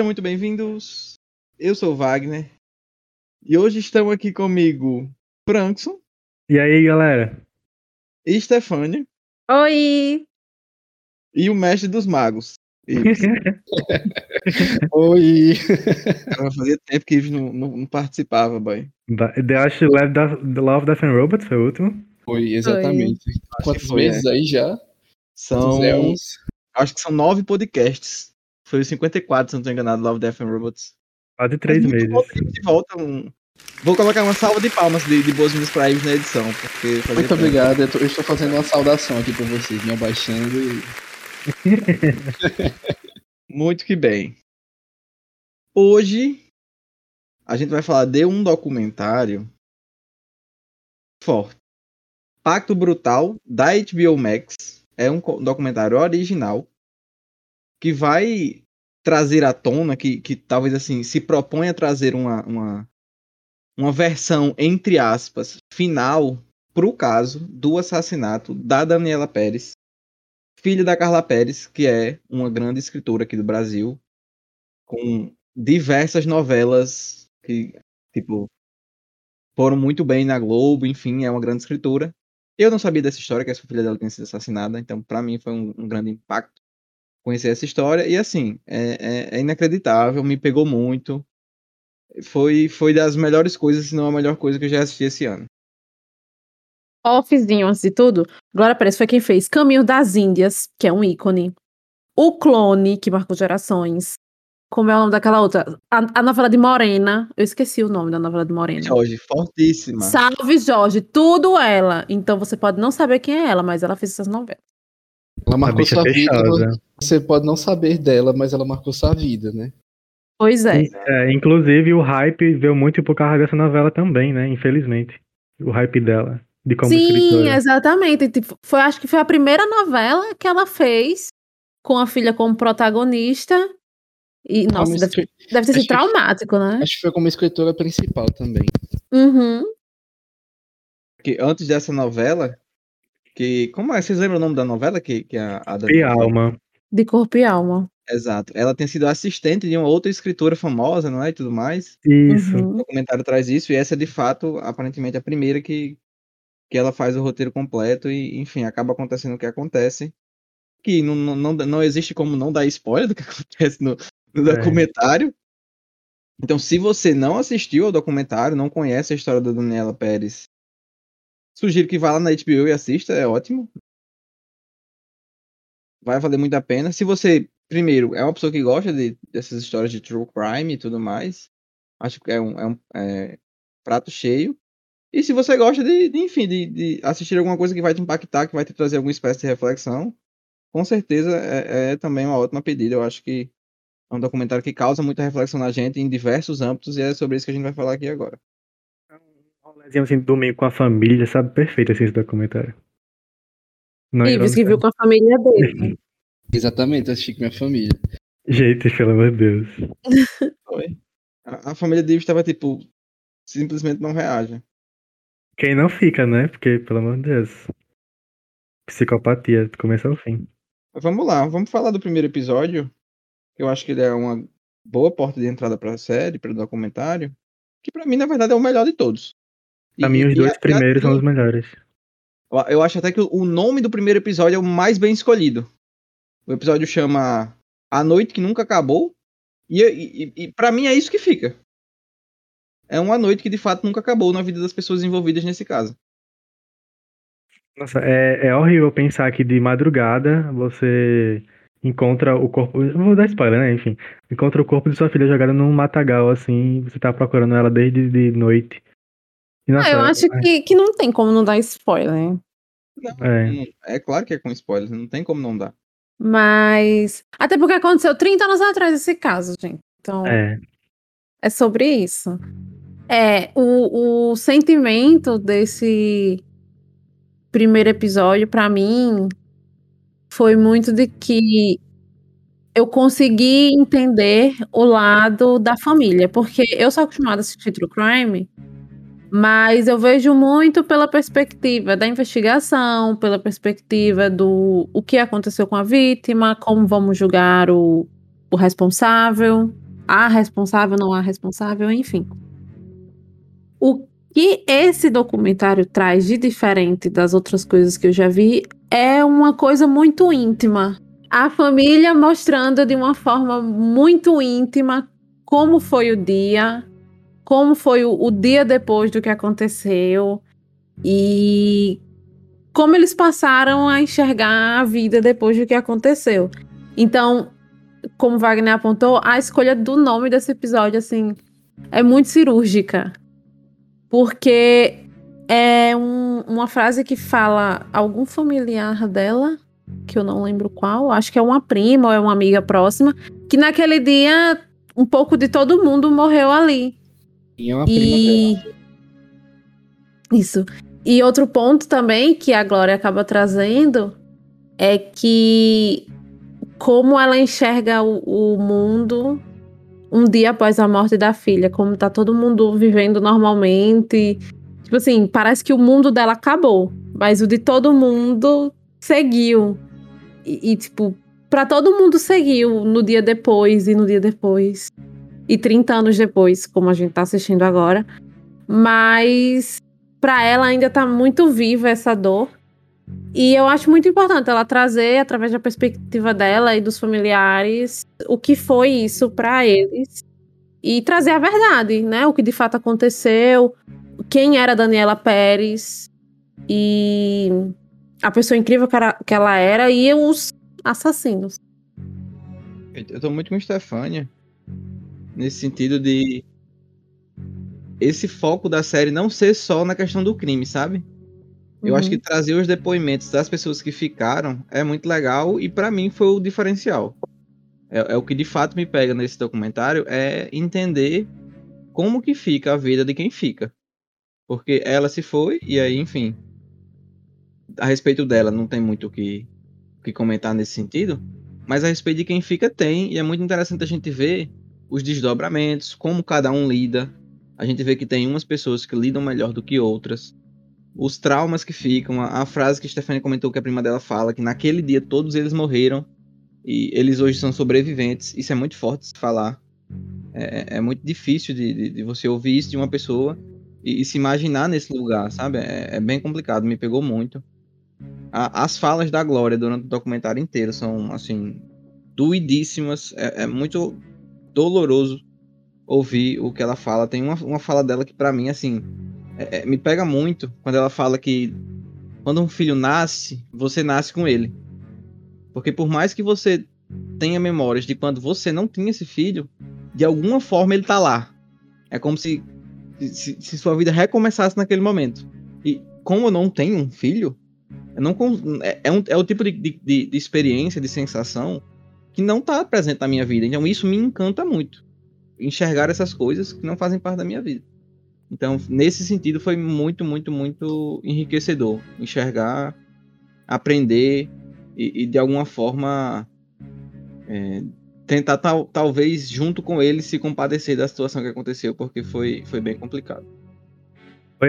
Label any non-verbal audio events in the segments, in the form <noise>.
Sejam muito bem-vindos. Eu sou o Wagner. E hoje estão aqui comigo Frankson E aí, galera? e Stefânia Oi! e o mestre dos magos. <laughs> Oi! Cara, fazia tempo que Ives não, não, não participava, boy. Ash Love, Death- The Love, Death and Robots foi o último. Foi, exatamente. Acho Quantos que foi, meses aí já? São, anos? acho que são nove podcasts. Foi o 54, se não estou enganado, Love, Death and Robots. Quase três meses. de volta. um- Vou colocar uma salva de palmas de, de boas-vindas pra Ives na edição, porque fazia Muito tempo. obrigado. Eu, tô- eu estou fazendo uma saudação aqui pra vocês, me abaixando e. <laughs> Muito que bem. Hoje a gente vai falar de um documentário forte. Pacto Brutal da HBO Max é um documentário original que vai trazer à tona que, que talvez assim se propõe a trazer uma, uma, uma versão entre aspas final para o caso do assassinato da Daniela Pérez filha da Carla Pérez, que é uma grande escritora aqui do Brasil, com diversas novelas que, tipo, foram muito bem na Globo, enfim, é uma grande escritora. Eu não sabia dessa história, que essa filha dela tinha sido assassinada, então para mim foi um, um grande impacto conhecer essa história. E assim, é, é- é inacreditável, me pegou muito. Foi, foi das melhores coisas, se não a melhor coisa que eu já assisti esse ano. Offzinho, antes de tudo, Glória Pérez foi quem fez Caminho das Índias, que é um ícone. O Clone, que marcou gerações. Como é o nome daquela outra? A, a novela de Morena. Eu esqueci o nome da novela de Morena. Jorge, fortíssima. Salve Jorge, tudo ela. Então você pode não saber quem é ela, mas ela fez essas novelas. Ela marcou sua vida. fechada. Você pode não saber dela, mas ela marcou sua vida, né? Pois é. É, inclusive, o hype veio muito por causa dessa novela também, né? Infelizmente. O hype dela. De como Sim, escritora. exatamente. Tipo, foi, acho que foi a primeira novela que ela fez com a filha como protagonista. E, nossa, deve, escri- deve ter sido acho que- traumático, né? Acho que foi como escritora principal também. Uhum. que antes dessa novela, que como é? Vocês lembram o nome da novela que, que a, a E fez? alma. De corpo e alma. Exato. Ela tem sido assistente de uma outra escritora famosa, não é? E tudo mais. Isso. O Uhum. documentário traz isso, e essa é de fato, aparentemente, a primeira que, que ela faz o roteiro completo, e enfim, acaba acontecendo o que acontece. Que não, não, não, não existe como não dar spoiler do que <laughs> acontece no, no É. documentário. Então, se você não assistiu ao documentário, não conhece a história da Daniela Pérez, sugiro que vá lá na HBO e assista, é ótimo. Vai valer muito a pena. Se você, primeiro, é uma pessoa que gosta de, dessas histórias de true crime e tudo mais, acho que é um, é um é, prato cheio. E se você gosta de, de, enfim, de, de assistir alguma coisa que vai te impactar, que vai te trazer alguma espécie de reflexão, com certeza é, é também uma ótima pedida. Eu acho que é um documentário que causa muita reflexão na gente em diversos âmbitos e é sobre isso que a gente vai falar aqui agora. Rolezinho assim, domingo com a família, sabe? Perfeito assim, esse documentário. Não Ives que viu com a família dele. <laughs> Exatamente, eu assisti com minha família. Gente, pelo amor de Deus. <laughs> Foi. A, a família de Ives estava tipo, simplesmente não reage. Quem não fica, né? Porque, pelo amor de Deus. Psicopatia, do começo ao fim. Vamos lá, vamos falar do primeiro episódio. Eu acho que ele é uma boa porta de entrada para a série, para o documentário. Que para mim, na verdade, é o melhor de todos. Pra mim, os dois primeiros são os melhores. Eu- acho até que o nome do primeiro episódio é o mais bem escolhido. O episódio chama A Noite que Nunca Acabou. E, e, e para mim é isso que fica. É uma noite que de fato nunca acabou na vida das pessoas envolvidas nesse caso. Nossa, é, é horrível pensar que de madrugada você encontra o corpo. Vou dar spoiler, né? Enfim. Encontra o corpo de sua filha jogada num matagal, assim. Você tá procurando ela desde de noite. E, nossa, Ah, eu acho que, que não tem como não dar spoiler. Não, É. é claro que é com spoilers, não tem como não dar. Mas. Até porque aconteceu 30 anos atrás esse caso, gente. Então. É. É sobre isso. É, o, o sentimento desse primeiro episódio, pra mim, foi muito de que eu consegui entender o lado da família, porque eu sou acostumada a assistir True Crime, mas eu vejo muito pela perspectiva da investigação, pela perspectiva do o que aconteceu com a vítima, como vamos julgar o, o responsável, a responsável, não a responsável, enfim. O que esse documentário traz de diferente das outras coisas que eu já vi é uma coisa muito íntima. A família mostrando de uma forma muito íntima como foi o dia, como foi o, o dia depois do que aconteceu e como eles passaram a enxergar a vida depois do que aconteceu. Então, como Wagner apontou, a escolha do nome desse episódio, assim, é muito cirúrgica. Porque é um, uma frase que fala algum familiar dela, que eu não lembro qual, acho que é uma prima ou é uma amiga próxima, que naquele dia um pouco de todo mundo morreu ali. E é uma e... Isso. E outro ponto também que a Glória acaba trazendo é que como ela enxerga o, o, mundo um dia após a morte da filha, como tá todo mundo vivendo normalmente. Tipo assim, parece que o mundo dela acabou, mas o de todo mundo seguiu. E, e tipo, para todo mundo seguiu no dia depois e no dia depois. E 30 anos depois, como a gente tá assistindo agora. Mas para ela ainda tá muito viva essa dor. E eu acho muito importante ela trazer, através da perspectiva dela e dos familiares, o que foi isso para eles. E trazer a verdade, né? O que de fato aconteceu, quem era Daniela Pérez e a pessoa incrível que, era, que ela era e os assassinos. Eu tô muito com Stefania nesse sentido de esse foco da série não ser só na questão do crime, sabe? Eu acho que uhum. trazer os depoimentos das pessoas que ficaram é muito legal e para mim foi o diferencial. É, é, o que de fato me pega nesse documentário é entender como que fica a vida de quem fica. Porque ela se foi e aí, enfim, a respeito dela não tem muito o que, que comentar nesse sentido, mas a respeito de quem fica tem e é muito interessante a gente ver os desdobramentos, como cada um lida, a gente vê que tem umas pessoas que lidam melhor do que outras. Os traumas que ficam, a, a frase que Stephanie comentou que a prima dela fala, que naquele dia todos eles morreram e eles hoje são sobreviventes. Isso é muito forte de falar. É, é muito difícil de, de, de, você ouvir isso de uma pessoa e, e se imaginar nesse lugar, sabe? É, é, bem complicado, me pegou muito. A, as falas da Glória durante o documentário inteiro são, assim, doidíssimas. É, é muito doloroso ouvir o que ela fala. Tem uma, uma fala dela que, para mim, assim, é, é, me pega muito quando ela fala que quando um filho nasce, você nasce com ele. Porque por mais que você tenha memórias de quando você não tinha esse filho, de alguma forma ele tá lá. É como se, se, se sua vida recomeçasse naquele momento. E como eu não tenho um filho, não, é, é, um, é o tipo de, de, de experiência, de sensação que não tá presente na minha vida. Então isso me encanta muito enxergar essas coisas que não fazem parte da minha vida. Então, nesse sentido, foi muito, muito, muito enriquecedor. Enxergar, aprender e, e de alguma forma é, tentar, tal, talvez, junto com ele, se compadecer da situação que aconteceu, porque foi, foi bem complicado.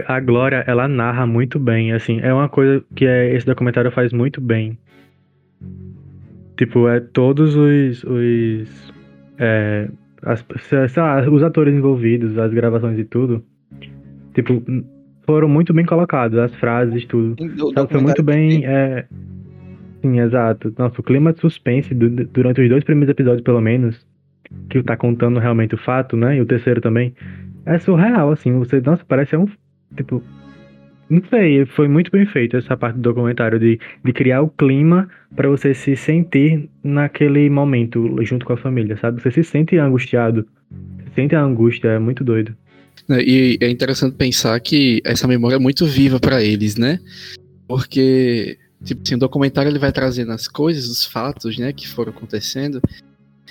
A Glória, ela narra muito bem, assim, é uma coisa que é, esse documentário faz muito bem. Tipo, é todos os, os é, as, lá, os atores envolvidos, as gravações e tudo, tipo, foram muito bem colocados, as frases, tudo. foi muito bem. É... Sim, exato. Nossa, o clima de suspense do, durante os dois primeiros episódios, pelo menos, que tá contando realmente o fato, né? E o terceiro também, é surreal, assim. Você, nossa, parece um. Tipo, não sei, foi muito bem feito essa parte do documentário de, de criar o clima para você se sentir naquele momento junto com a família, sabe? Você se sente angustiado, sente a angústia, é muito doido. É, e é interessante pensar que essa memória é muito viva para eles, né? Porque tipo assim, o documentário ele vai trazendo as coisas, os fatos, né, que foram acontecendo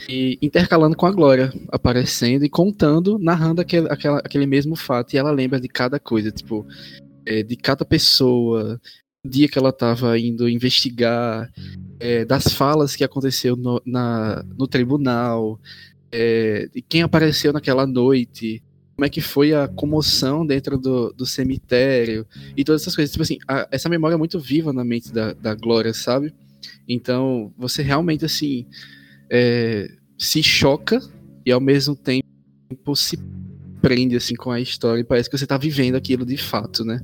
e intercalando com a Glória aparecendo e contando, narrando aquele, aquela, aquele mesmo fato e ela lembra de cada coisa, tipo é, de cada pessoa, o dia que ela estava indo investigar, é, das falas que aconteceu no, na, no tribunal, é, de quem apareceu naquela noite, como é que foi a comoção dentro do, do cemitério e todas essas coisas. Tipo assim, a, essa memória é muito viva na mente da, da Glória, sabe? Então, você realmente, assim, é, se choca e ao mesmo tempo se prende assim com a história e parece que você tá vivendo aquilo de fato, né?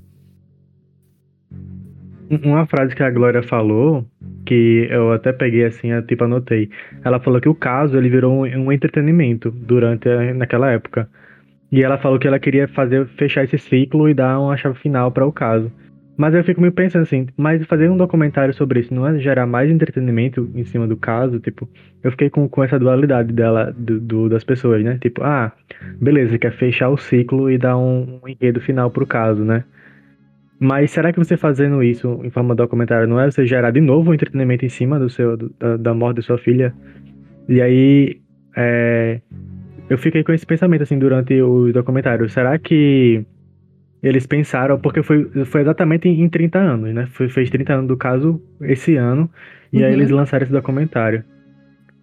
Uma frase que a Glória falou, que eu até peguei assim, eu, tipo, anotei. Ela falou que o caso ele virou um, um entretenimento durante a, naquela época. E ela falou que ela queria fazer fechar esse ciclo e dar uma chave final para o caso. Mas eu fico me pensando assim, mas fazer um documentário sobre isso não é gerar mais entretenimento em cima do caso? Tipo, eu fiquei com, com essa dualidade dela, do, do, das pessoas, né? Tipo, ah, beleza, quer fechar o ciclo e dar um, um enredo final pro caso, né? Mas será que você fazendo isso em forma de documentário não é você gerar de novo um entretenimento em cima do seu, do, da, da, morte da sua filha? E aí, é, eu fiquei com esse pensamento assim durante o documentário. Será que eles pensaram, porque foi, foi exatamente em 30 anos, né? Foi, fez 30 anos do caso esse ano, e uhum. aí eles lançaram esse documentário.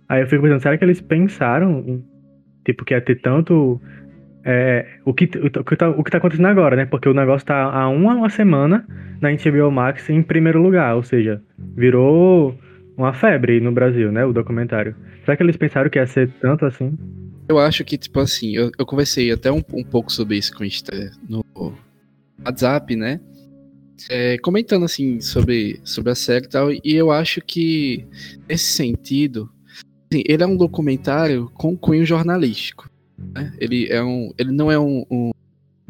Aí eu fico pensando, será que eles pensaram, tipo, que ia ter tanto. É, o, que, o, que tá, o que tá acontecendo agora, né? Porque o negócio tá há uma, uma semana na HBO Max em primeiro lugar, ou seja, virou uma febre no Brasil, né? O documentário. Será que eles pensaram que ia ser tanto assim? Eu acho que, tipo assim, eu, eu conversei até um, um pouco sobre isso com o Esther no WhatsApp, né? É, comentando assim sobre, sobre a série e tal, e eu acho que nesse sentido, assim, ele é um documentário com cunho jornalístico. Né? Ele, é um, ele não é um, um,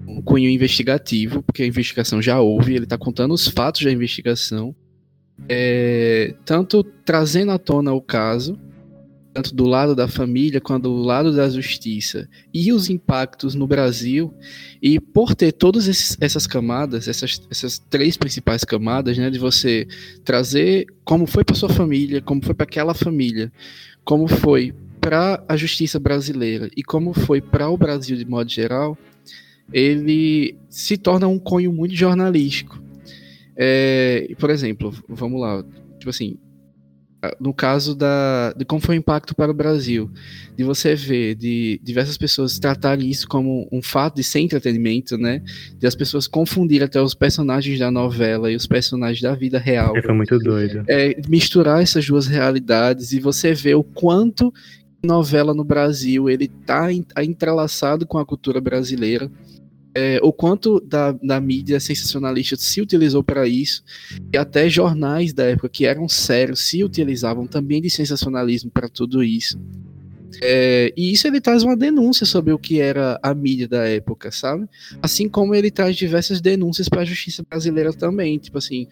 um cunho investigativo, porque a investigação já houve, ele está contando os fatos da investigação, é, tanto trazendo à tona o caso, tanto do lado da família quanto do lado da justiça. E os impactos no Brasil e por ter todas essas camadas essas, essas três principais camadas né de você trazer como foi para sua família como foi para aquela família como foi para a justiça brasileira e como foi para o Brasil de modo geral ele se torna um cunho muito jornalístico. É, por exemplo vamos lá tipo assim no caso da, de como foi o impacto para o Brasil, de você ver de diversas pessoas tratarem isso como um fato de ser entretenimento, né? De as pessoas confundirem até os personagens da novela e os personagens da vida real. Foi muito doido. É, misturar essas duas realidades e você ver o quanto novela no Brasil ele tá, tá entrelaçado com a cultura brasileira é, o quanto da, da mídia sensacionalista se utilizou para isso, e até jornais da época que eram sérios se utilizavam também de sensacionalismo para tudo isso. É, e isso ele traz uma denúncia sobre o que era a mídia da época, sabe? Assim como ele traz diversas denúncias para a justiça brasileira também. Tipo assim,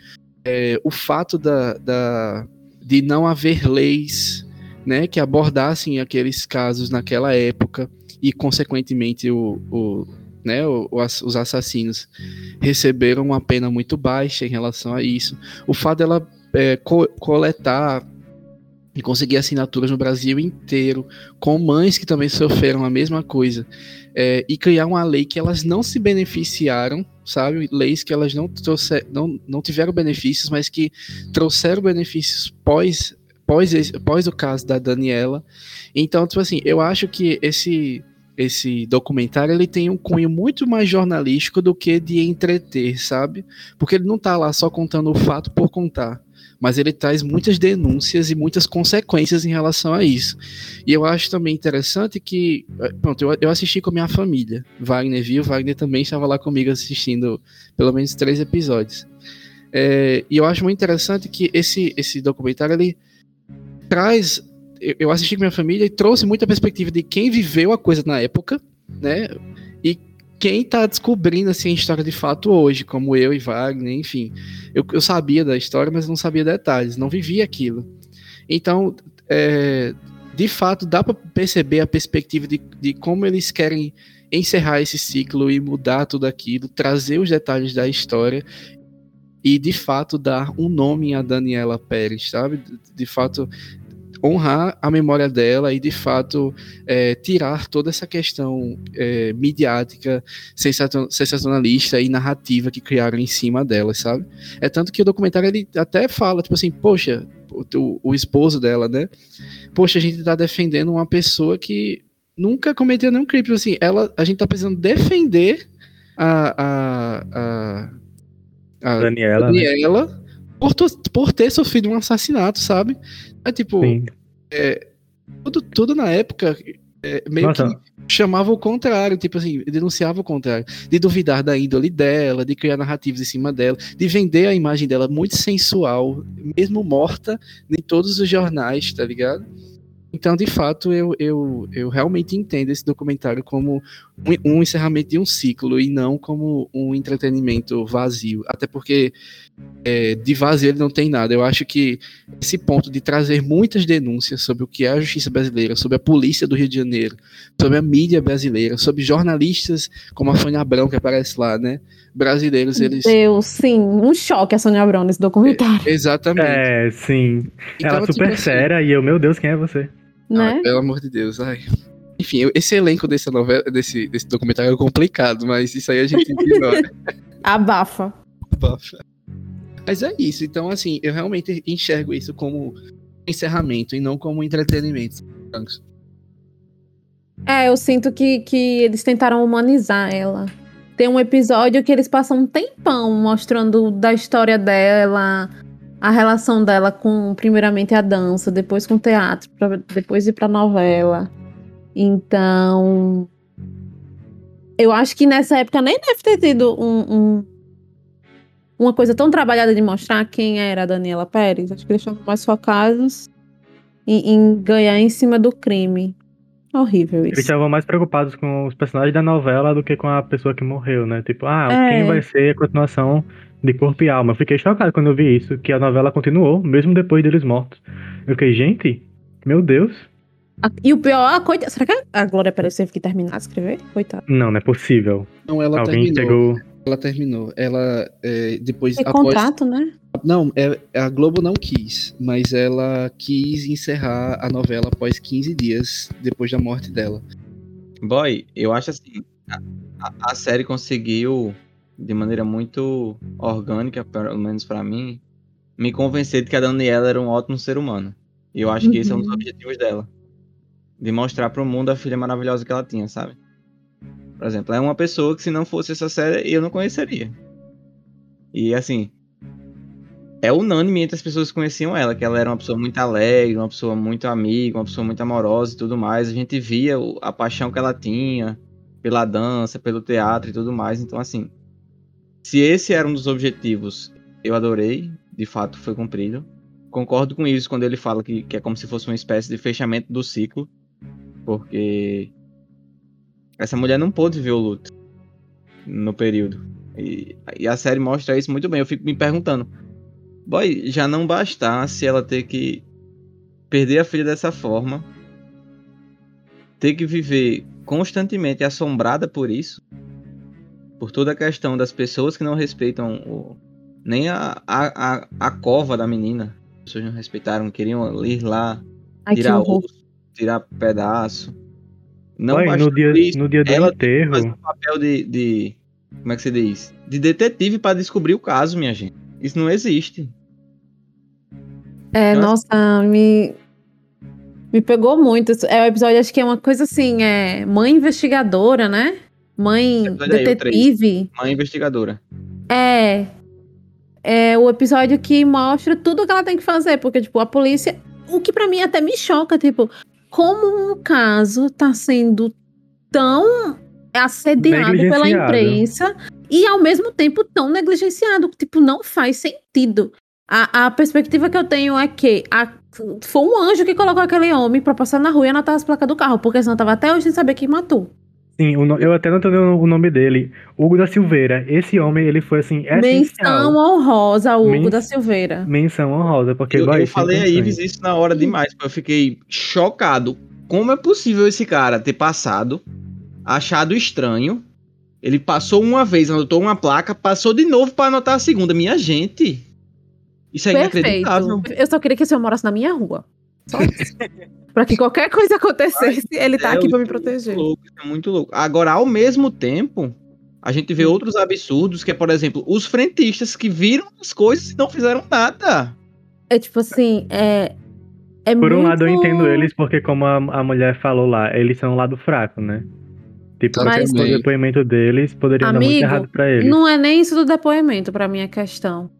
é, o fato da, da, de não haver leis né, que abordassem aqueles casos naquela época e, consequentemente, o, o né, os assassinos receberam uma pena muito baixa em relação a isso. O fato dela é, co coletar e conseguir assinaturas no Brasil inteiro, com mães que também sofreram a mesma coisa, é, e criar uma lei que elas não se beneficiaram, sabe? Leis que elas não, trouxer, não, não tiveram benefícios, mas que trouxeram benefícios pós, pós, pós o caso da Daniela. Então, tipo assim, eu acho que esse esse documentário ele tem um cunho muito mais jornalístico do que de entreter, sabe? Porque ele não tá lá só contando o fato por contar, mas ele traz muitas denúncias e muitas consequências em relação a isso. E eu acho também interessante que, eh, pronto, eu, eu assisti com a minha família. Wagner viu, Wagner também estava lá comigo assistindo pelo menos três episódios. É, e eu acho muito interessante que esse, esse documentário ele traz eu assisti com minha família e trouxe muita perspectiva de quem viveu a coisa na época, né? E quem tá descobrindo assim, a história de fato hoje, como eu e Wagner, enfim. Eu, eu sabia da história, mas não sabia detalhes, não vivia aquilo. Então, é, de fato, dá para perceber a perspectiva de, de como eles querem encerrar esse ciclo e mudar tudo aquilo, trazer os detalhes da história e de fato dar um nome a Daniela Pérez, sabe? De fato, honrar a memória dela e, de fato, é, tirar toda essa questão é, midiática, sensacionalista e narrativa que criaram em cima dela, sabe? É tanto que o documentário ele até fala, tipo assim, poxa, o, o esposo dela, né? Poxa, a gente tá defendendo uma pessoa que nunca cometeu nenhum crime, tipo assim, ela, a gente tá precisando defender a, a, a, a Daniela, Daniela né? por, por ter sofrido um assassinato, sabe? É tipo. É, tudo, tudo na época é, meio Nossa. que chamava o contrário, tipo assim, denunciava o contrário, de duvidar da índole dela, de criar narrativas em cima dela, de vender a imagem dela muito sensual, mesmo morta, em todos os jornais, tá ligado? Então, de fato, eu, eu, eu realmente entendo esse documentário como um, um encerramento de um ciclo e não como um entretenimento vazio. Até porque é, de vazio ele não tem nada. Eu acho que esse ponto de trazer muitas denúncias sobre o que é a justiça brasileira, sobre a polícia do Rio de Janeiro, sobre a mídia brasileira, sobre jornalistas como a Sônia Abrão, que aparece lá, né? Brasileiros, eles. Deu, sim, um choque a Sônia Abrão nesse documentário, Exatamente. É, sim. Então, Ela tipo super assim, séria e eu, meu Deus, quem é você? né? Ai, pelo amor de Deus, ai. Enfim, esse elenco dessa novela, desse, desse documentário é complicado, mas isso aí a gente ignora. <laughs> Abafa. Bafa. Mas é isso, então assim, eu realmente enxergo isso como encerramento e não como entretenimento. É, eu sinto que, que eles tentaram humanizar ela. Tem um episódio que eles passam um tempão mostrando da história dela, a relação dela com, primeiramente, a dança, depois com o teatro, pra depois ir pra novela. Então. Eu acho que nessa época nem deve ter tido um, um- uma coisa tão trabalhada de mostrar quem era a Daniela Pérez. Acho que eles estavam mais focados em, em ganhar em cima do crime. Horrível Eles isso. estavam mais preocupados com os personagens da novela do que com a pessoa que morreu, né? Tipo, ah, É. quem vai ser a continuação de Corpo e Alma? Eu fiquei chocado quando eu vi isso, que a novela continuou, mesmo depois deles mortos. Eu fiquei, gente, meu Deus. A- E o pior, a coitada. Será que a Glória Pérez teve que terminar de escrever? Coitada. Não, não é possível. Não, ela Alguém terminou. pegou. Ela terminou. Ela é, depois Tem após. contrato, né? Não, é, a Globo não quis, mas ela quis encerrar a novela após 15 dias depois da morte dela. Boy, eu acho assim, a, a- a série conseguiu, de maneira muito orgânica, pelo menos pra mim, me convencer de que a Daniela era um ótimo ser humano. E eu acho que esse é um dos Uhum. objetivos dela. De mostrar pro mundo a filha maravilhosa que ela tinha, sabe? Por exemplo, é uma pessoa que se não fosse essa série, eu não conheceria. E assim, é unânime entre as pessoas que conheciam ela, que ela era uma pessoa muito alegre, uma pessoa muito amiga, uma pessoa muito amorosa e tudo mais. A gente via o- a paixão que ela tinha pela dança, pelo teatro e tudo mais. Então, assim, se esse era um dos objetivos, eu adorei, de fato foi cumprido. Concordo com isso quando ele fala que, que é como se fosse uma espécie de fechamento do ciclo, porque essa mulher não pôde ver o luto no período. E, e a série mostra isso muito bem. Eu fico me perguntando, boy, já não bastasse ela ter que perder a filha dessa forma, ter que viver constantemente assombrada por isso, por toda a questão das pessoas que não respeitam o, nem a, a, a, a cova da menina. As pessoas não respeitaram, queriam ir lá, Ai, tirar horror. osso, tirar pedaço. Não no dia, isso, no dia do ela enterro. faz um papel de, de. Como é que se diz? De detetive pra descobrir o caso, minha gente. Isso não existe. É, Nossa. nossa, me. Me pegou muito. É o episódio, acho que é uma coisa assim, é mãe investigadora, né? Mãe episódio aí, detetive. Uma investigadora. É. É o episódio que mostra tudo que ela tem que fazer, porque, tipo, a polícia. O que pra mim até me choca, tipo, como um caso tá sendo tão assediado pela imprensa e ao mesmo tempo tão negligenciado. Tipo, não faz sentido. A, a perspectiva que eu tenho é que a- foi um anjo que colocou aquele homem pra passar na rua e anotar as placas do carro, porque senão tava até hoje sem saber quem matou. Sim, eu até não tô dando o nome dele. Hugo da Silveira. Esse homem, ele foi assim, Menção essencial. honrosa, Hugo Men- da Silveira. Menção honrosa, porque Eu, vai, eu falei a Ives isso na hora demais, porque eu fiquei chocado. Como é possível esse cara ter passado, achado estranho? Ele passou uma vez, anotou uma placa, passou de novo pra anotar a segunda. Minha gente, isso é Perfeito. inacreditável. Eu só queria que esse homem morasse na minha rua. Só isso. <laughs> pra que qualquer coisa acontecesse, ele tá É, aqui pra me isso é muito proteger. louco, isso é muito louco. Agora, ao mesmo tempo, a gente vê outros absurdos, que é, por exemplo, os frentistas que viram as coisas e não fizeram nada. É tipo assim, é. É Por um muito... lado eu entendo eles, porque como a, a mulher falou lá, eles são o lado fraco, né? Tipo, Mas- o depoimento deles poderia dar muito Amigo, errado pra eles. Não é nem isso do depoimento pra minha questão.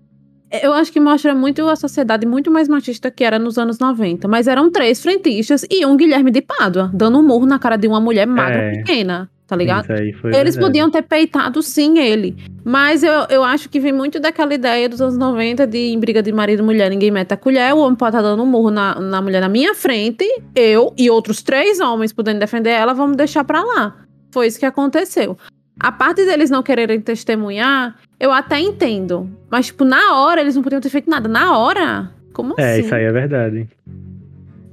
Eu acho que mostra muito a sociedade muito mais machista que era nos anos 90. Mas eram três frentistas e um Guilherme de Pádua, dando um murro na cara de uma mulher magra É. pequena, tá ligado? Isso aí foi Eles verdade. podiam ter peitado sim ele. Mas eu, eu acho que vem muito daquela ideia dos anos 90 de em briga de marido e mulher, ninguém mete a colher, o homem pode estar dando um murro na, na mulher na minha frente, eu e outros três homens podendo defender ela, vamos deixar pra lá. Foi isso que aconteceu. A parte deles não quererem testemunhar, eu até entendo. Mas, tipo, na hora eles não podiam ter feito nada. Na hora? Como É, assim? isso aí é verdade.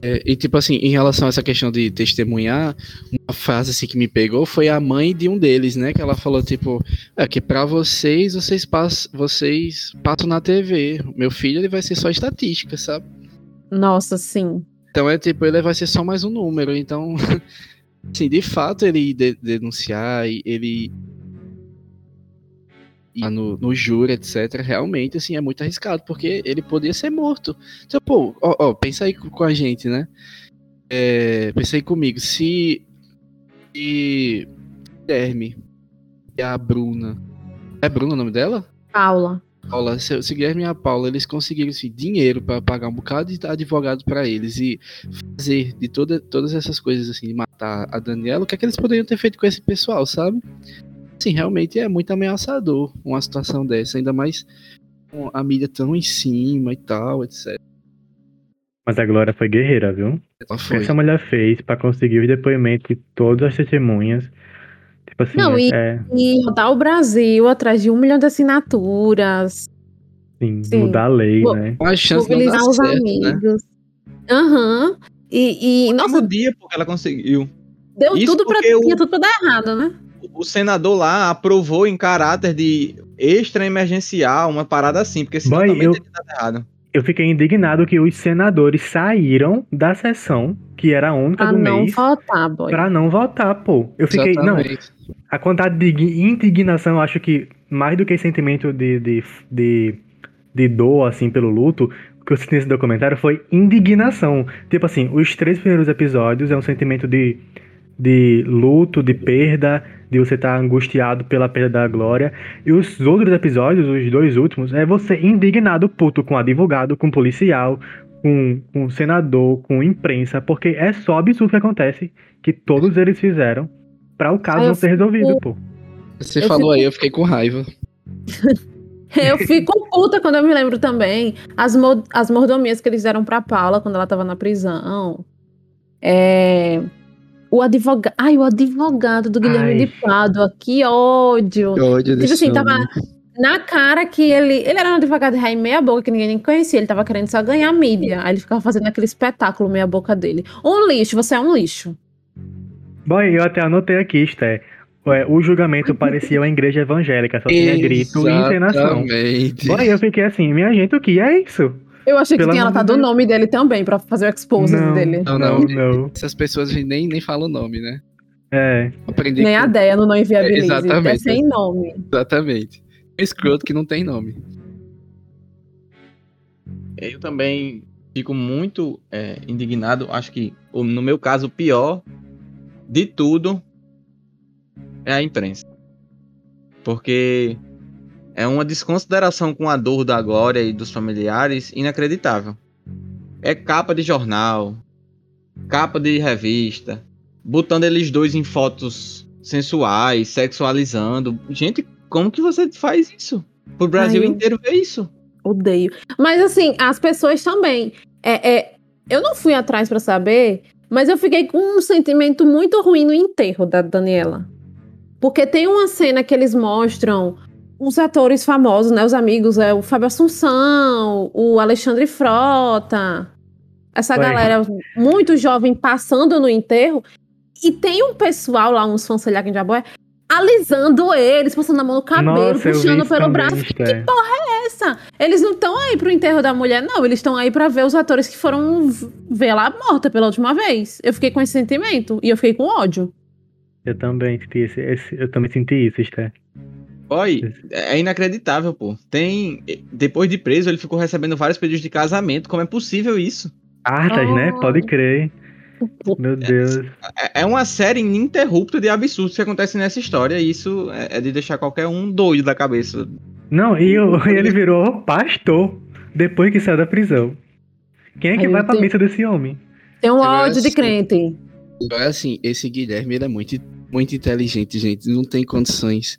É, e tipo assim, em relação a essa questão de testemunhar, uma frase assim que me pegou foi a mãe de um deles, né? Que ela falou, tipo, é que pra vocês, vocês passam, vocês passam na TV. Meu filho, ele vai ser só estatística, sabe? Nossa, sim. Então é tipo, ele vai ser só mais um número. Então, <laughs> assim, de fato, ele de- denunciar, ele no, no júri, etc., realmente, assim, é muito arriscado, porque ele poderia ser morto. Então, pô, ó, ó, pensa aí com a gente, né? É, pensa aí comigo, se, se Guilherme e a Bruna. É Bruna o nome dela? Paula. Paula, se, se Guilherme e a Paula eles conseguiram assim, dinheiro para pagar um bocado de advogado para eles e fazer de toda, todas essas coisas assim, de matar a Daniela, o que é que eles poderiam ter feito com esse pessoal, sabe? Sim, realmente é muito ameaçador uma situação dessa, ainda mais com a mídia tão em cima e tal, etc. Mas a Glória foi guerreira, viu? Ela O que foi. essa mulher fez pra conseguir os depoimentos de todas as testemunhas. Tipo assim, Não, é, e- é, E rodar o Brasil atrás de um milhão de assinaturas. sim, Sim. mudar a lei, Bo- né? Não mobilizar os certo, né? amigos. Aham. E, e, Nossa, dia porque ela conseguiu. deu isso tudo pra. o- Tinha tudo pra dar errado, né? O senador lá aprovou em caráter de extra emergencial, uma parada assim, porque senão Boy, também eu- teria dado errado. Eu fiquei indignado que os senadores saíram da sessão, que era a única Pra do não mês, votar, boy. pra não votar, pô. Eu fiquei, não, Exatamente. A quantidade de indignação, eu acho que mais do que sentimento de, de, de, de dor, assim, pelo luto, que eu senti nesse documentário foi indignação. Tipo assim, os três primeiros episódios é um sentimento de, de luto, de perda, de você estar angustiado pela perda da glória. E os outros episódios, os dois últimos, é você indignado, puto, com advogado, com policial, com, com senador, com imprensa, porque é só absurdo que acontece que todos eles fizeram pra o caso eu não ser resolvido, pô. Você Eu falou fico- aí, eu fiquei com raiva. <laughs> Eu fico puta quando eu me lembro também as, mo- as mordomias que eles deram pra Paula quando ela tava na prisão. É. O advogado. Ai, o advogado do Guilherme Ai. de Pádua, que ódio. ódio Tipo assim, tava na cara que ele. Ele era um advogado rei meia boca que ninguém nem conhecia. Ele tava querendo só ganhar mídia. Aí ele ficava fazendo aquele espetáculo meia boca dele. Um lixo, você é um lixo. Boy, eu até anotei aqui, Sté. Ué, O julgamento <laughs> parecia uma igreja evangélica, só tinha grito e encenação. Exatamente. Boy, eu fiquei assim, minha gente, o que é isso? Eu achei que Pelo tinha de anotado o nome dele também pra fazer o expose Não. dele. Não, Não, não. Essas pessoas a gente nem, nem fala o nome, né? É, Aprendi Nem com- a Deia no Não Inviabilize. Exatamente. É sem nome. Exatamente. Um escroto que não tem nome. Eu também fico muito é, indignado. Acho que, no meu caso, o pior de tudo é a imprensa. Porque é uma desconsideração com a dor da Glória e dos familiares inacreditável. É capa de jornal, capa de revista, botando eles dois em fotos sensuais, sexualizando. Gente, como que você faz isso? Pro Brasil Ai, inteiro ver isso. Odeio. Mas assim, as pessoas também. É, é, eu não fui atrás pra saber, mas eu fiquei com um sentimento muito ruim no enterro da Daniela. Porque tem uma cena que eles mostram os atores famosos, né? Os amigos, é o Fábio Assunção, o Alexandre Frota, essa galera muito jovem passando no enterro. E tem um pessoal lá, uns fãs, sei lá quem diabo é, alisando eles, passando a mão no cabelo, Nossa, puxando pelo também, braço. Sté. Essa. Eles não estão aí pro enterro da mulher, não. Eles estão aí pra ver os atores que foram ver ela morta pela última vez. Eu fiquei com esse sentimento. E eu fiquei com ódio. Eu também senti esse, esse- eu também senti isso, Sté. Oi, é inacreditável, pô. Tem. Depois de preso, ele ficou recebendo vários pedidos de casamento. Como é possível isso? Cartas, né? Oh. Pode crer. <laughs> Meu Deus. É- É uma série ininterrupta de absurdos que acontece nessa história. E isso é é de deixar qualquer um doido da cabeça. Não, e o- <laughs> ele virou pastor depois que saiu da prisão. Quem é que Aí vai eu pra tenho- missa desse homem? Tem um Eu ódio de crente. Agora, assim, esse Guilherme, ele é muito, muito inteligente, gente. Não tem condições.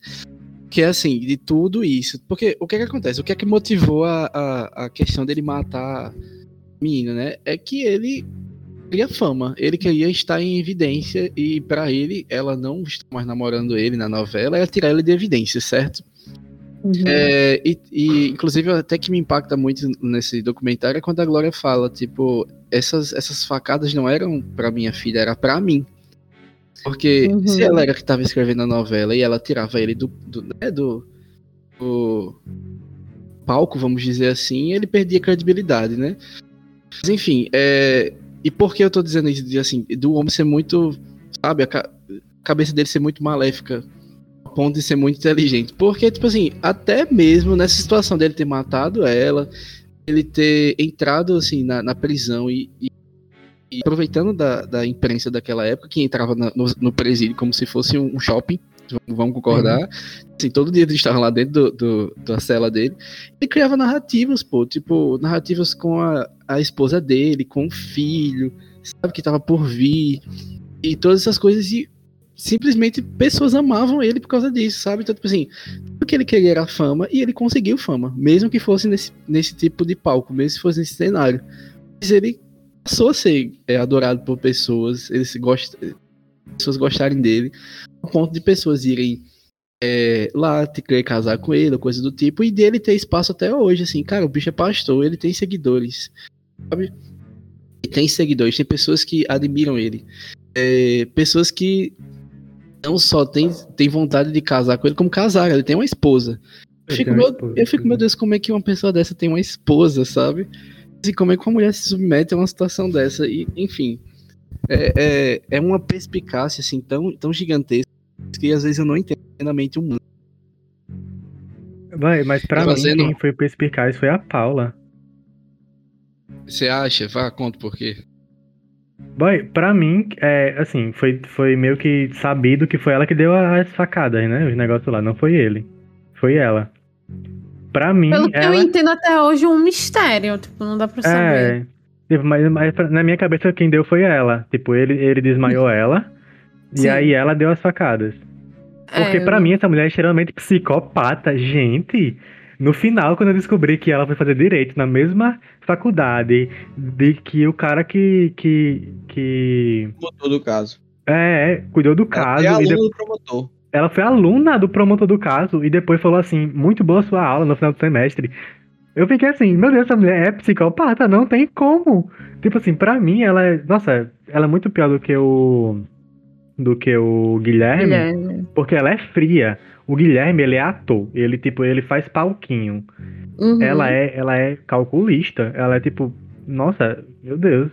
Que é assim, de tudo isso. Porque o que é que acontece? O que é que motivou a, a, a questão dele matar a menina, né? É que ele queria fama. Ele queria estar em evidência. E pra ele, ela não estar mais namorando ele na novela, ia tirar ele de evidência, certo? Uhum. É, e, e, inclusive, até que me impacta muito nesse documentário é quando a Glória fala, tipo, essas, essas facadas não eram pra minha filha, era pra mim. Porque Uhum. se ela era que tava escrevendo a novela e ela tirava ele do, do, né, do, do palco, vamos dizer assim, ele perdia credibilidade, né? Mas enfim, é, e por que eu tô dizendo isso? De, assim, do homem ser muito, sabe, a ca- cabeça dele ser muito maléfica ao ponto de ser muito inteligente. Porque, tipo assim, até mesmo nessa situação dele ter matado ela, ele ter entrado, assim, na, na prisão e, e- e aproveitando da, da imprensa daquela época, que entrava na- no, no presídio como se fosse um shopping, vamos- concordar. Assim, todo dia eles estavam lá dentro do, do- da cela dele. Ele criava narrativas, pô, tipo, narrativas com a, a esposa dele, com o filho, sabe, que tava por vir, e todas essas coisas, e simplesmente pessoas amavam ele por causa disso, sabe? Então, tipo assim, porque ele queria era fama e ele conseguiu fama, mesmo que fosse nesse, nesse tipo de palco, mesmo se fosse nesse cenário. Mas ele passou a ser é, adorado por pessoas, ele se gosta, pessoas gostarem dele, ao ponto de pessoas irem é, lá te querer casar com ele, coisa do tipo, e dele ter espaço até hoje, assim, cara, o bicho é pastor, ele tem seguidores, sabe? Ele tem seguidores, tem pessoas que admiram ele, é, pessoas que não só tem, tem vontade de casar com ele, como casar, ele tem uma esposa. Eu fico, meu, esposa, eu fico, meu Deus, como é que uma pessoa dessa tem uma esposa, sabe? E como é que uma mulher se submete a uma situação dessa? E, enfim, é, é, é uma perspicácia assim tão, tão gigantesca que às vezes eu não entendo a mente humana. Vai, mas pra Fazendo- mim, quem foi perspicaz foi a Paula. Você acha? Vá, conta por quê. Boy, pra mim, é, assim, foi, foi meio que sabido que foi ela que deu as facadas, né? Os negócios lá, não foi ele. Foi ela. Pra mim, Pelo que ela... eu entendo até hoje, um mistério. Tipo, não dá pra saber. É, mas, mas pra- na minha cabeça quem deu foi ela. Tipo, ele, ele desmaiou ela, e Sim. aí ela deu as facadas. Porque É, pra mim essa mulher é extremamente psicopata. Gente, no final, quando eu descobri que ela foi fazer direito na mesma faculdade de que o cara que. que. que. Promotor do caso. É, é, cuidou do Ela caso. é e aluno de- do promotor. ela foi aluna do promotor do caso e depois falou assim: muito boa sua aula no final do semestre. Eu fiquei assim, meu Deus, essa mulher é psicopata, não tem como. Tipo assim, pra mim, ela é. Nossa, ela é muito pior do que o. Do que o Guilherme. Guilherme. Porque ela é fria. O Guilherme, ele é ator. Ele, tipo, ele faz palquinho. Uhum. Ela é ela é calculista. Ela é tipo, nossa, meu Deus.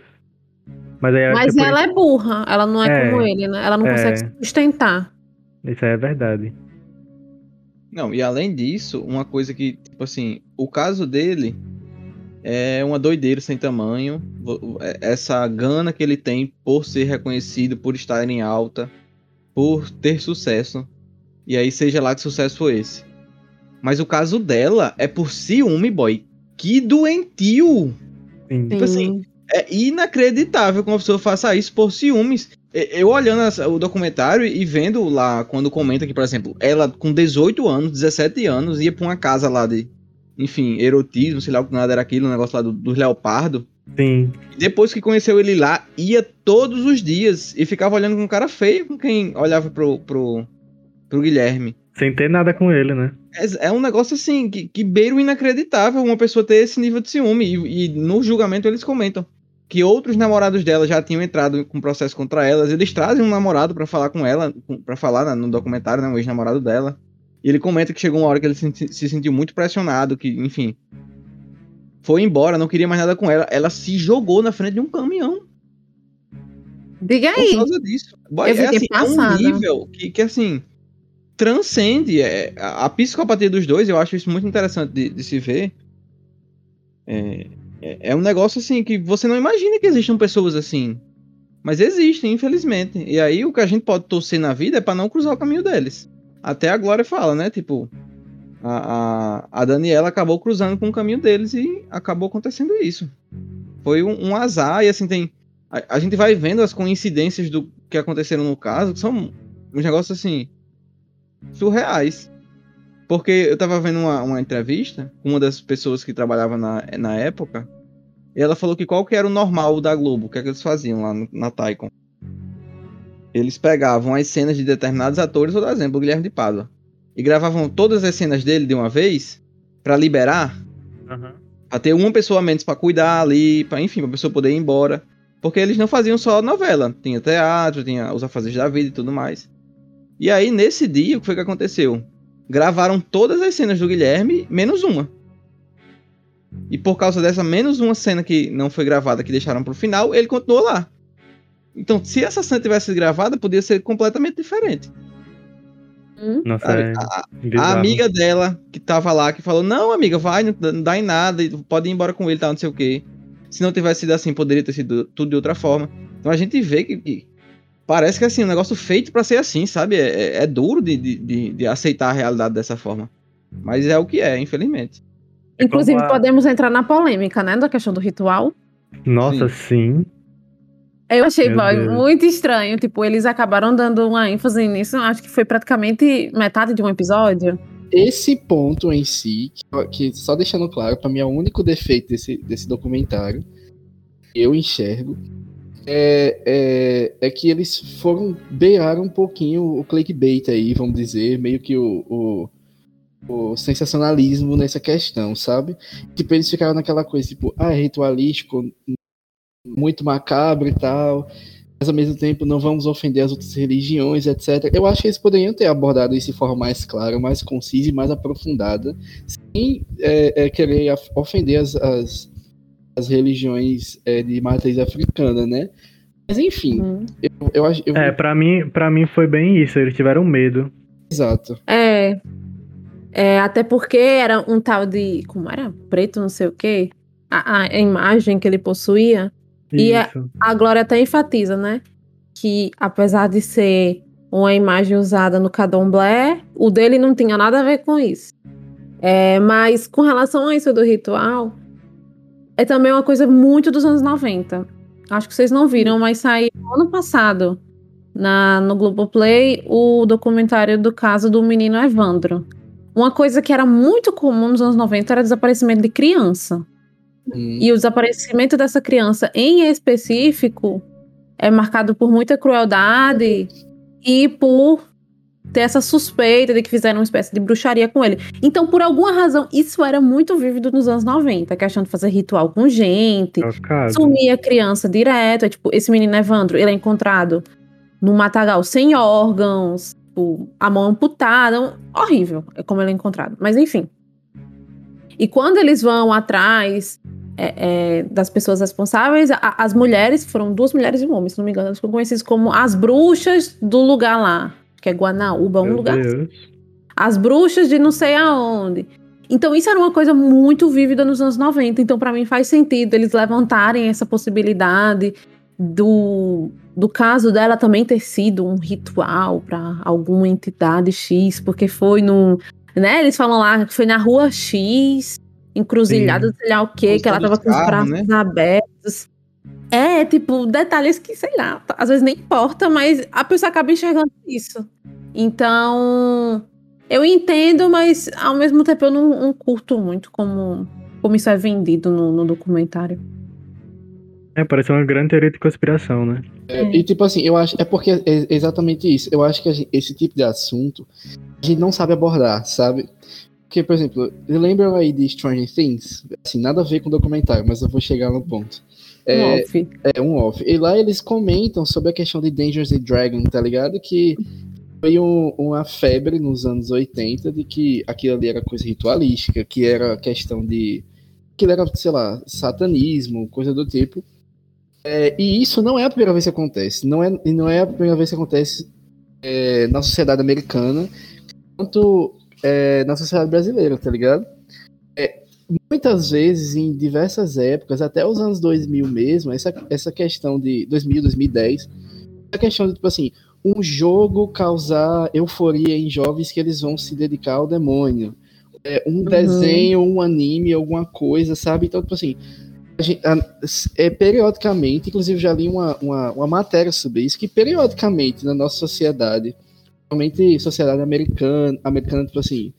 Mas aí Mas tipo, ela é burra, ela não é, É. como ele, né? Ela não É. consegue se sustentar. Isso é verdade. Não, e além disso, uma coisa que, tipo assim, o caso dele é uma doideira sem tamanho. É- Essa gana que ele tem por ser reconhecido, por estar em alta, por ter sucesso. E aí, seja lá que sucesso for esse. Mas o caso dela é por ciúme, boy. Que doentio! Sim. Tipo assim, é inacreditável que uma pessoa faça isso por ciúmes. E- Eu olhando essa- o documentário e vendo lá, quando comenta que, por exemplo, ela com 18 anos, 17 anos, ia pra uma casa lá de, enfim, erotismo, sei lá o que nada era aquilo, um negócio lá do, dos leopardo. Sim. Depois que conheceu ele lá, ia todos os dias e ficava olhando com cara feio com quem olhava pro, pro, pro Guilherme. Sem ter nada com ele, né? É, é um negócio assim, que, que beira o inacreditável uma pessoa ter esse nível de ciúme. E, e no julgamento eles comentam que outros namorados dela já tinham entrado com processo contra elas. Eles trazem um namorado pra falar com ela, pra falar no documentário, né, um ex-namorado dela. E ele comenta que chegou uma hora que ele se, senti- se sentiu muito pressionado, que, enfim, foi embora, não queria mais nada com ela. Ela se jogou na frente de um caminhão Diga por aí. causa disso. Boy, Eu é, assim, é um passada. nível que, que assim, transcende é, a, a psicopatia dos dois, eu acho isso muito interessante de, de se ver. É, é, é um negócio assim que você não imagina que existam pessoas assim. Mas existem, infelizmente. E aí o que a gente pode torcer na vida é pra não cruzar o caminho deles. Até a Glória fala, né? Tipo, a, a, a Daniela acabou cruzando com o caminho deles e acabou acontecendo isso. Foi um, um azar, e assim, tem. A, a, gente vai vendo as coincidências do que aconteceram no caso, que são uns negócios assim. surreais. Porque eu tava vendo uma, uma entrevista com uma das pessoas que trabalhava na, na época, e ela falou que qual que era o normal da Globo, o que, é que eles faziam lá no, na Taikon. Eles pegavam as cenas de determinados atores, por exemplo, o Guilherme de Pádua e gravavam todas as cenas dele de uma vez para liberar, uhum. pra ter uma pessoa a menos para cuidar ali, para enfim, pra pessoa poder ir embora. Porque eles não faziam só novela, tinha teatro, tinha os afazeres da vida e tudo mais. E aí, nesse dia, o que foi que aconteceu? Gravaram todas as cenas do Guilherme, menos uma. E por causa dessa menos uma cena que não foi gravada, que deixaram pro final, ele continuou lá. Então, se essa cena tivesse gravada, podia ser completamente diferente. Hum? Nossa, é a, a, amiga dela que tava lá, que falou: Não, amiga, vai, não, dá em nada, pode ir embora com ele, tá, não sei o que. Se não tivesse sido assim, poderia ter sido tudo de outra forma. Então a gente vê que, que parece que assim, um negócio feito para ser assim, sabe? É, é, é duro de, de, de, aceitar a realidade dessa forma. Mas é o que é, infelizmente. É Inclusive, a... podemos entrar na polêmica, né? Da questão do ritual. Nossa, sim. sim. Eu achei muito estranho. Tipo, eles acabaram dando uma ênfase nisso. Acho que foi praticamente metade de um episódio. Esse ponto em si, que, que só deixando claro, para mim é o único defeito desse, desse documentário, eu enxergo, é, é, é, que eles foram beirar um pouquinho o clickbait aí, vamos dizer, meio que o, o, o, sensacionalismo nessa questão, sabe? Tipo, eles ficaram naquela coisa, tipo, ah, é ritualístico, muito macabro e tal, mas ao mesmo tempo não vamos ofender as outras religiões, etc. Eu acho que eles poderiam ter abordado isso de forma mais clara, mais concisa e mais aprofundada, sem é, é, querer ofender as, as, as religiões é, de matriz africana, né? Mas enfim, hum. eu, eu acho. Eu... É, pra mim, pra mim foi bem isso, eles tiveram medo. Exato. É. É, até porque era um tal de. Como era? Preto, não sei o quê. A, a, imagem que ele possuía e a, a Glória até enfatiza, né? Que apesar de ser uma imagem usada no Cadomblé, o dele não tinha nada a ver com isso. É, mas com relação a isso do ritual, é também uma coisa muito dos anos 90. Acho que vocês não viram, mas saiu ano passado na, no Globoplay o documentário do caso do menino Evandro. Uma coisa que era muito comum nos anos 90 era desaparecimento de criança. Hum. E o desaparecimento dessa criança em específico é marcado por muita crueldade e por ter essa suspeita de que fizeram uma espécie de bruxaria com ele. Então, por alguma razão, isso era muito vívido nos anos 90, a questão de fazer ritual com gente, Tocado. sumir a criança direto. É, tipo, esse menino Evandro, ele é encontrado no matagal sem órgãos, tipo, a mão amputada, horrível é como ele é encontrado. Mas enfim. E quando eles vão atrás é, é, das pessoas responsáveis, a, as mulheres, foram duas mulheres e um homem, se não me engano, elas foram conhecidas como as bruxas do lugar lá, que é Guanaúba, um Meu lugar. Assim. As bruxas de não sei aonde. Então isso era uma coisa muito vívida nos anos 90. Então para mim faz sentido eles levantarem essa possibilidade do, do caso dela também ter sido um ritual para alguma entidade X, porque foi no, né? Eles falam lá que foi na rua X encruzilhada, sei lá o quê, que ela tava com os braços né? abertos. É, tipo, detalhes que, sei lá, às vezes nem importa, mas a pessoa acaba enxergando isso. Então, eu entendo, mas ao mesmo tempo eu não, não curto muito como, como isso é vendido no, no documentário. É, parece uma grande teoria de conspiração, né? É, e tipo assim, eu acho. É porque é exatamente isso. Eu acho que gente, esse tipo de assunto a gente não sabe abordar, sabe? Porque, por exemplo, lembram aí de Stranger Things? Assim, nada a ver com o documentário, mas eu vou chegar no ponto. É, um off. É, um off. E lá eles comentam sobre a questão de Dangerous and Dragon, tá ligado? Que foi um, uma febre nos anos 80 de que aquilo ali era coisa ritualística, que era questão de. que era, sei lá, satanismo, coisa do tipo. É, e isso não é a primeira vez que acontece. Não é, não é a primeira vez que acontece é, na sociedade americana. Quanto é, na sociedade brasileira, tá ligado? Muitas vezes, em diversas épocas, até os anos 2000 mesmo, essa, essa questão de 2000, 2010, a questão de, tipo assim, um jogo causar euforia em jovens que eles vão se dedicar ao demônio. é, um uhum. desenho, um anime, alguma coisa, sabe? Então, tipo assim, a gente, a, é, periodicamente, inclusive já li uma, uma, uma, matéria sobre isso, que periodicamente na nossa sociedade, principalmente sociedade americana, americana, tipo assim,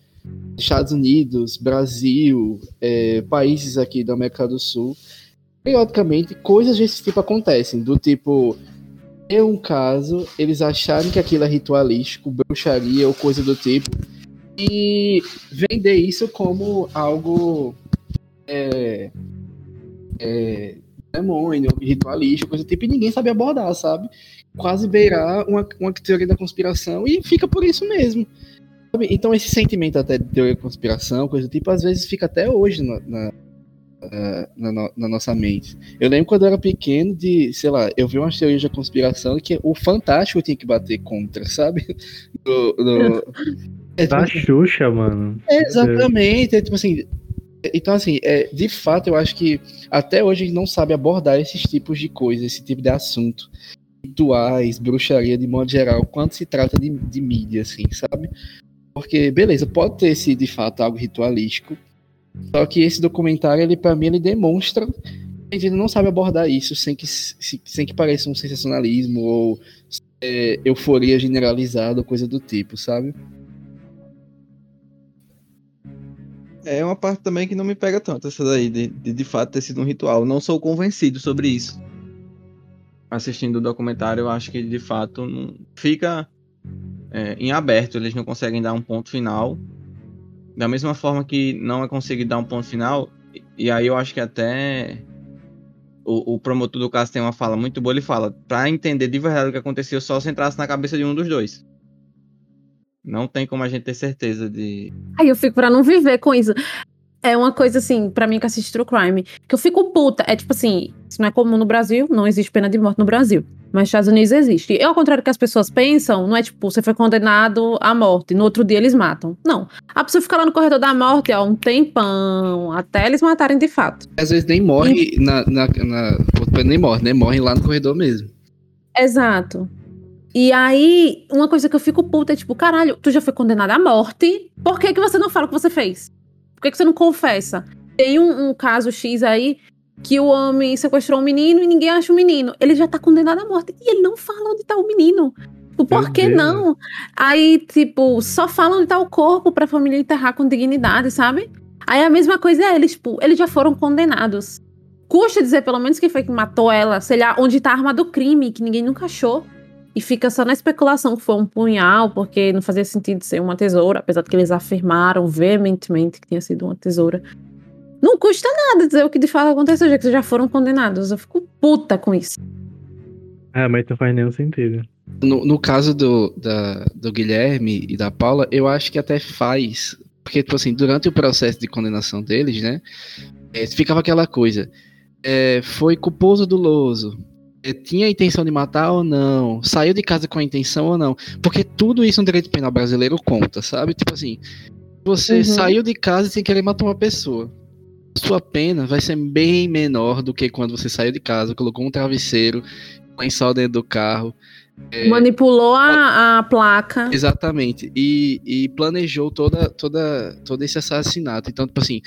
Estados Unidos, Brasil, é, países aqui da América do Sul, periodicamente coisas desse tipo acontecem, do tipo é um caso, eles acharem que aquilo é ritualístico, bruxaria ou coisa do tipo, e vender isso como algo é, é, demônio, ritualístico, coisa do tipo, e ninguém sabe abordar, sabe? Quase beirar uma, uma teoria da conspiração e fica por isso mesmo. Então esse sentimento até de teoria da conspiração, coisa do tipo, às vezes fica até hoje na, na na, na, na, nossa mente. Eu lembro quando eu era pequeno de, sei lá, eu vi umas teorias da conspiração que o Fantástico tinha que bater contra, sabe? <laughs> Do, do... É, tipo, da Xuxa, mano. É, exatamente. É, tipo assim, então, assim, é, de fato, eu acho que até hoje a gente não sabe abordar esses tipos de coisas, esse tipo de assunto. Rituais, bruxaria de modo geral, quando se trata de, de mídia, assim, sabe? Porque, beleza, pode ter sido de fato algo ritualístico, só que esse documentário, ele para mim, ele demonstra que a gente não sabe abordar isso sem que, sem que pareça um sensacionalismo ou é, euforia generalizada coisa do tipo, sabe? É uma parte também que não me pega tanto, essa daí, de, de, de fato ter sido um ritual. Não sou convencido sobre isso. Assistindo o documentário, eu acho que de fato não fica é, em aberto, eles não conseguem dar um ponto final da mesma forma que não é conseguido dar um ponto final, e aí eu acho que até o, o promotor do caso tem uma fala muito boa, ele fala, para entender de verdade o que aconteceu, só se entrasse na cabeça de um dos dois. Não tem como a gente ter certeza de. Aí eu fico pra não viver com isso. É uma coisa assim, para mim que assiste True Crime, que eu fico puta. É tipo assim, isso não é comum no Brasil, não existe pena de morte no Brasil. Mas nos Estados Unidos existe. E ao contrário do que as pessoas pensam, não é tipo, você foi condenado à morte, no outro dia eles matam. Não. A pessoa fica lá no corredor da morte, ó, um tempão, até eles matarem de fato. Às vezes nem morre e... na, na, na. Nem morre, né? Morre lá no corredor mesmo. Exato. E aí, uma coisa que eu fico puta é tipo, caralho, tu já foi condenado à morte, por que, que você não fala o que você fez? Por que, que você não confessa? Tem um, um caso X aí que o homem sequestrou um menino e ninguém acha o menino. Ele já tá condenado à morte. E ele não fala onde tá o menino. Tipo, por que não? Aí, tipo, só fala onde tá o corpo pra família enterrar com dignidade, sabe? Aí a mesma coisa é eles, tipo, eles já foram condenados. Custa dizer, pelo menos, quem foi que matou ela, sei lá, onde tá a arma do crime, que ninguém nunca achou. E fica só na especulação que foi um punhal, porque não fazia sentido ser uma tesoura, apesar de que eles afirmaram veementemente que tinha sido uma tesoura. Não custa nada dizer o que de fato aconteceu, já que já foram condenados. Eu fico puta com isso. É, mas não faz nenhum sentido. No, no caso do, da, do Guilherme e da Paula, eu acho que até faz. Porque, tipo assim, durante o processo de condenação deles, né? É, ficava aquela coisa. É, foi culposo doloso. É, tinha a intenção de matar ou não? Saiu de casa com a intenção ou não? Porque tudo isso no direito penal brasileiro conta, sabe? Tipo assim, você uhum. saiu de casa sem querer matar uma pessoa sua pena vai ser bem menor do que quando você saiu de casa, colocou um travesseiro, um lençol dentro do carro. É, Manipulou a, a, placa. Exatamente. E, e, planejou toda, toda, todo esse assassinato. Então, tipo assim,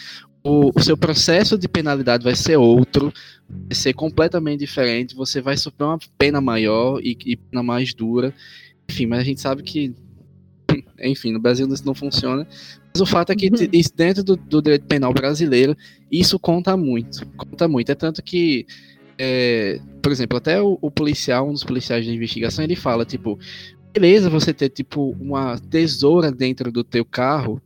o, o, seu processo de penalidade vai ser outro, vai ser completamente diferente. Você vai sofrer uma pena maior e, e pena mais dura. Enfim, mas a gente sabe que enfim, no Brasil isso não funciona. Mas o fato é que uhum. dentro do, do, direito penal brasileiro, isso conta muito. Conta muito. É tanto que, é, por exemplo, até o, o, policial, um dos policiais de investigação, ele fala, tipo, beleza você ter, tipo, uma tesoura dentro do teu carro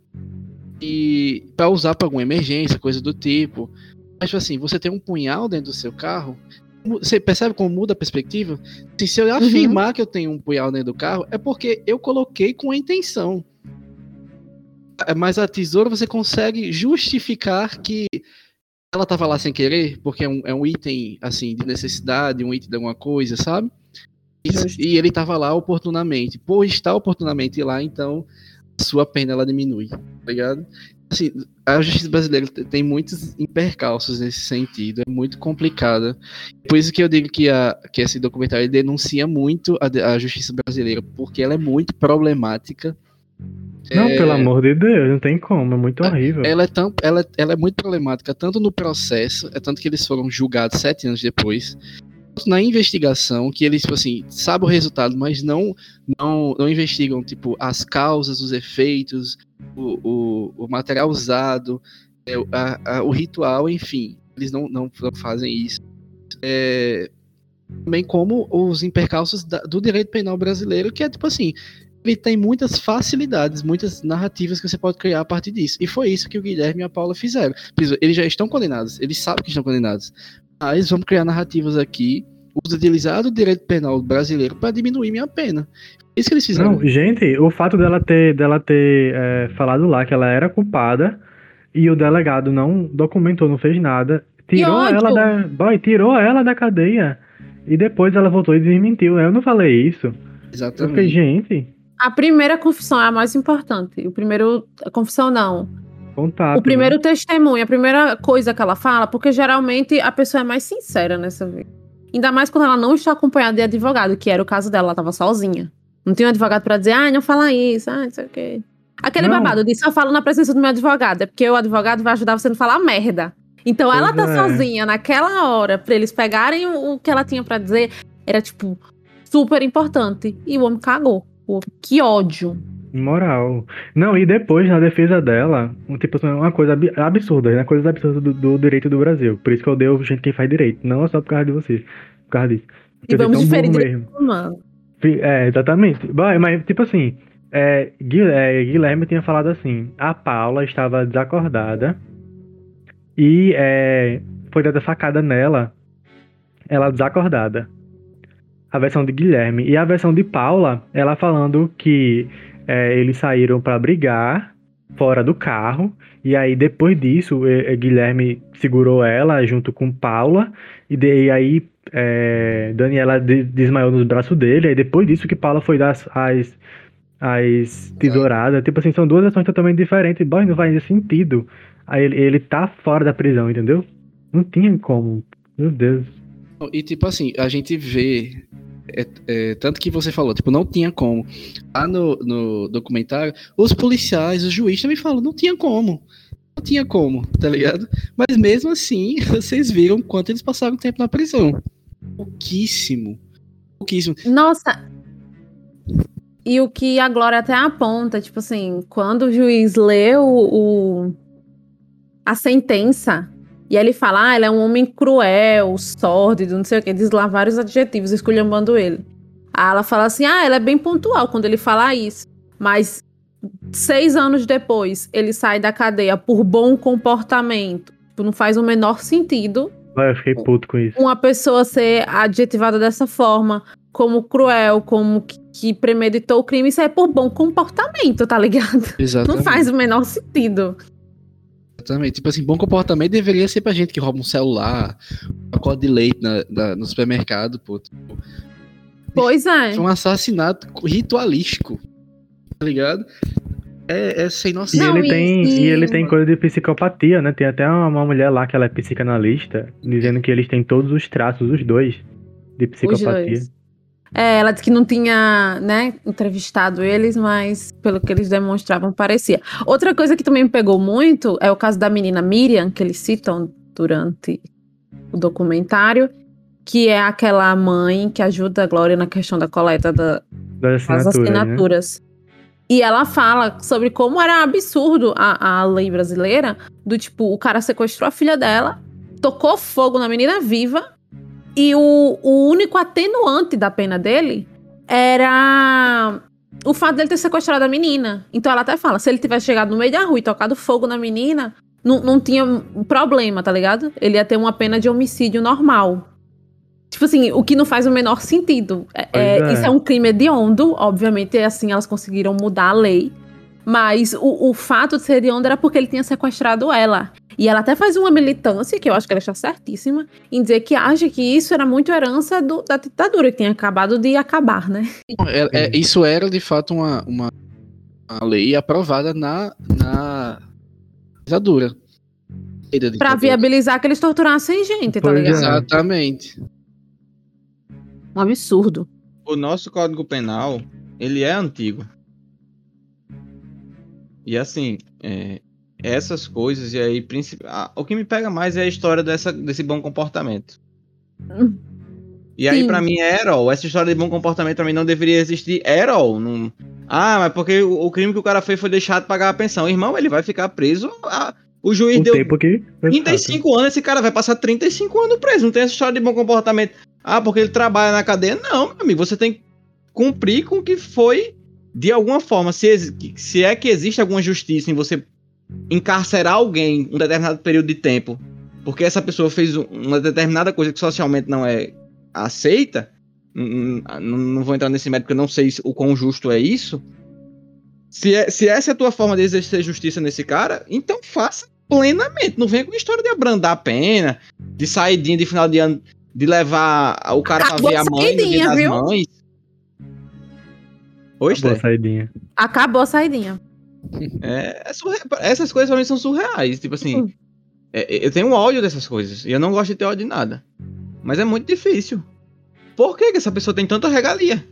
e para usar para alguma emergência, coisa do tipo. Mas, tipo assim, você tem um punhal dentro do seu carro, você percebe como muda a perspectiva? Se eu uhum. afirmar que eu tenho um punhal dentro do carro, é porque eu coloquei com a intenção. É, mas a tesoura você consegue justificar que ela estava lá sem querer, porque é um, é um, item assim de necessidade, um item de alguma coisa, sabe? E, e ele estava lá oportunamente. Por estar oportunamente lá, então sua pena ela diminui, tá ligado? Assim, a justiça brasileira tem muitos impercalços nesse sentido, é muito complicada. Por isso que eu digo que, a, que esse documentário denuncia muito a, a justiça brasileira, porque ela é muito problemática Não, É, pelo amor de Deus, não tem como, é muito horrível. Ela é, tão, ela, ela é muito problemática, tanto no processo, é tanto que eles foram julgados sete anos depois, na investigação, que eles, tipo assim, sabem o resultado, mas não, não, não investigam, tipo, as causas, os efeitos, o, o, o material usado, é, o- a- a- o ritual, enfim. Eles não, não, fazem isso. É, também como os impercalços da- do direito penal brasileiro, que é tipo assim, ele tem muitas facilidades, muitas narrativas que você pode criar a partir disso. E foi isso que o Guilherme e a Paula fizeram. Eles já estão condenados, eles sabem que estão condenados. Mas vamos criar narrativas aqui, utilizar o direito penal brasileiro para diminuir minha pena. Isso que eles fizeram. Não, gente, o fato dela ter, dela ter é, falado lá que ela era culpada e o delegado não documentou, não fez nada, tirou ela da, boy, tirou ela da cadeia e depois ela voltou e desmentiu. Eu não falei isso. Eu fiquei, Exatamente. gente, A primeira confissão é a mais importante. O primeiro. A confissão não. Contato. O primeiro testemunho, a primeira coisa que ela fala, porque geralmente a pessoa é mais sincera nessa vida. Ainda mais quando ela não está acompanhada de advogado, que era o caso dela, ela tava sozinha. Não tinha um advogado pra dizer, ah, não fala isso, ah, não sei o quê. Aquele Não. babado de só falo na presença do meu advogado, é porque o advogado vai ajudar você a não falar merda. Então ela Pois tá é. sozinha naquela hora pra eles pegarem o, o que ela tinha pra dizer, era tipo super importante. E o homem cagou. Pô, que ódio. Moral. Não, e depois, na defesa dela, um, tipo, assim, uma coisa ab- absurda, né? Coisas absurdas do, do direito do Brasil. Por isso que eu odeio gente que faz direito. Não é só por causa de vocês. Por causa disso. E Porque vamos vocês tão diferir mesmo. humano. É, exatamente. Mas, tipo assim, é, é, Guilherme tinha falado assim: a Paula estava desacordada e é, foi dada facada nela, ela desacordada. A versão de Guilherme. E a versão de Paula, ela falando que é, eles saíram pra brigar fora do carro. E aí, depois disso, Guilherme segurou ela junto com Paula. E, de- e aí, é, Daniela de- desmaiou nos braços dele. Aí, depois disso, que Paula foi dar as, as, as tesouradas. Tipo assim, são duas ações totalmente diferentes. Boy, não faz sentido. Aí, ele, ele tá fora da prisão, entendeu? Não tinha como. Meu Deus. E tipo assim, a gente vê. É- é, tanto que você falou, tipo, não tinha como. Lá no, no documentário, os policiais, os juízes também falam, não tinha como. Não tinha como, tá ligado? Mas mesmo assim, <laughs> vocês viram quanto eles passaram tempo na prisão. Pouquíssimo. Pouquíssimo. Nossa. E o que a Glória até aponta, tipo assim, quando o juiz lê o, o- a sentença e ele fala, ah, ele é um homem cruel, sórdido, não sei o que, diz lá vários adjetivos esculhambando ele. Aí ela fala assim, ah, ele é bem pontual quando ele fala isso. Mas seis anos depois, ele sai da cadeia por bom comportamento. Tipo, Não faz o menor sentido eu fiquei puto com isso. uma pessoa ser adjetivada dessa forma, como cruel, como que, que premeditou o crime, isso é por bom comportamento, tá ligado? Exatamente. Não faz o menor sentido. Exatamente. Tipo assim, bom comportamento deveria ser pra gente que rouba um celular, um pacote de leite na, na- no supermercado, pô. Tipo, Pois é. Foi um assassinato ritualístico. Tá ligado? É, é sem E noção. Não, ele e- tem, e- e ele tem coisa de psicopatia, né? Tem até uma, uma mulher lá que ela é psicanalista, dizendo que eles têm todos os traços, os dois, de Os psicopatia. dois. É, ela disse que não tinha, né, entrevistado eles, mas pelo que eles demonstravam, parecia. Outra coisa que também me pegou muito é o caso da menina Miriam, que eles citam durante o documentário, que é aquela mãe que ajuda a Glória na questão da coleta da, Das as assinaturas, né? E ela fala sobre como era absurdo a, a lei brasileira, do tipo, o cara sequestrou a filha dela, tocou fogo na menina viva, e o, o único atenuante da pena dele era o fato dele ter sequestrado a menina. Então ela até fala, se ele tivesse chegado no meio da rua e tocado fogo na menina, não, não tinha problema, tá ligado? Ele ia ter uma pena de homicídio normal. Tipo assim, o que não faz o menor sentido. É- é, é. Isso é um crime hediondo, obviamente, assim elas conseguiram mudar a lei. Mas o, o fato de ser hediondo era porque ele tinha sequestrado ela. E ela até faz uma militância, que eu acho que ela está certíssima, em dizer que acha que isso era muito herança do- da ditadura, que tinha acabado de acabar, né? É- é- isso era de fato uma, uma, uma lei aprovada na, na ditadura. Pra viabilizar que eles torturassem gente, tá ligado? Exatamente. Um absurdo. O nosso Código Penal, ele é antigo. E assim, é, essas coisas, e aí, princip... ah, o que me pega mais é a história dessa, desse bom comportamento. E aí, pra mim, é Errol. Essa história de bom comportamento pra mim não deveria existir. Errol. Não... Ah, mas porque o, o crime que o cara fez foi deixar de pagar a pensão. Irmão, ele vai ficar preso. a- O juiz O deu tempo que. 35 anos, esse cara vai passar 35 anos preso. Não tem essa história de bom comportamento. Ah, porque ele trabalha na cadeia. Não, meu amigo. Você tem que cumprir com o que foi de alguma forma. Se, se é que existe alguma justiça em você encarcerar alguém um determinado período de tempo, porque essa pessoa fez um- uma determinada coisa que socialmente não é aceita. Não, vou entrar nesse mérito porque eu não sei se- o quão justo é isso. Se, é- se essa é a tua forma de exercer justiça nesse cara, então faça plenamente. Não venha com história de abrandar a pena, de saidinha de final de ano, de levar o cara pra ver a mãe no dia das viu? Boa Steph? saidinha. Acabou a saidinha. É, é surre- Essas coisas pra mim são surreais. Tipo assim, Hum. é- eu tenho ódio dessas coisas. E eu não gosto de ter ódio de nada. Mas é muito difícil. Por que, que essa pessoa tem tanta regalia?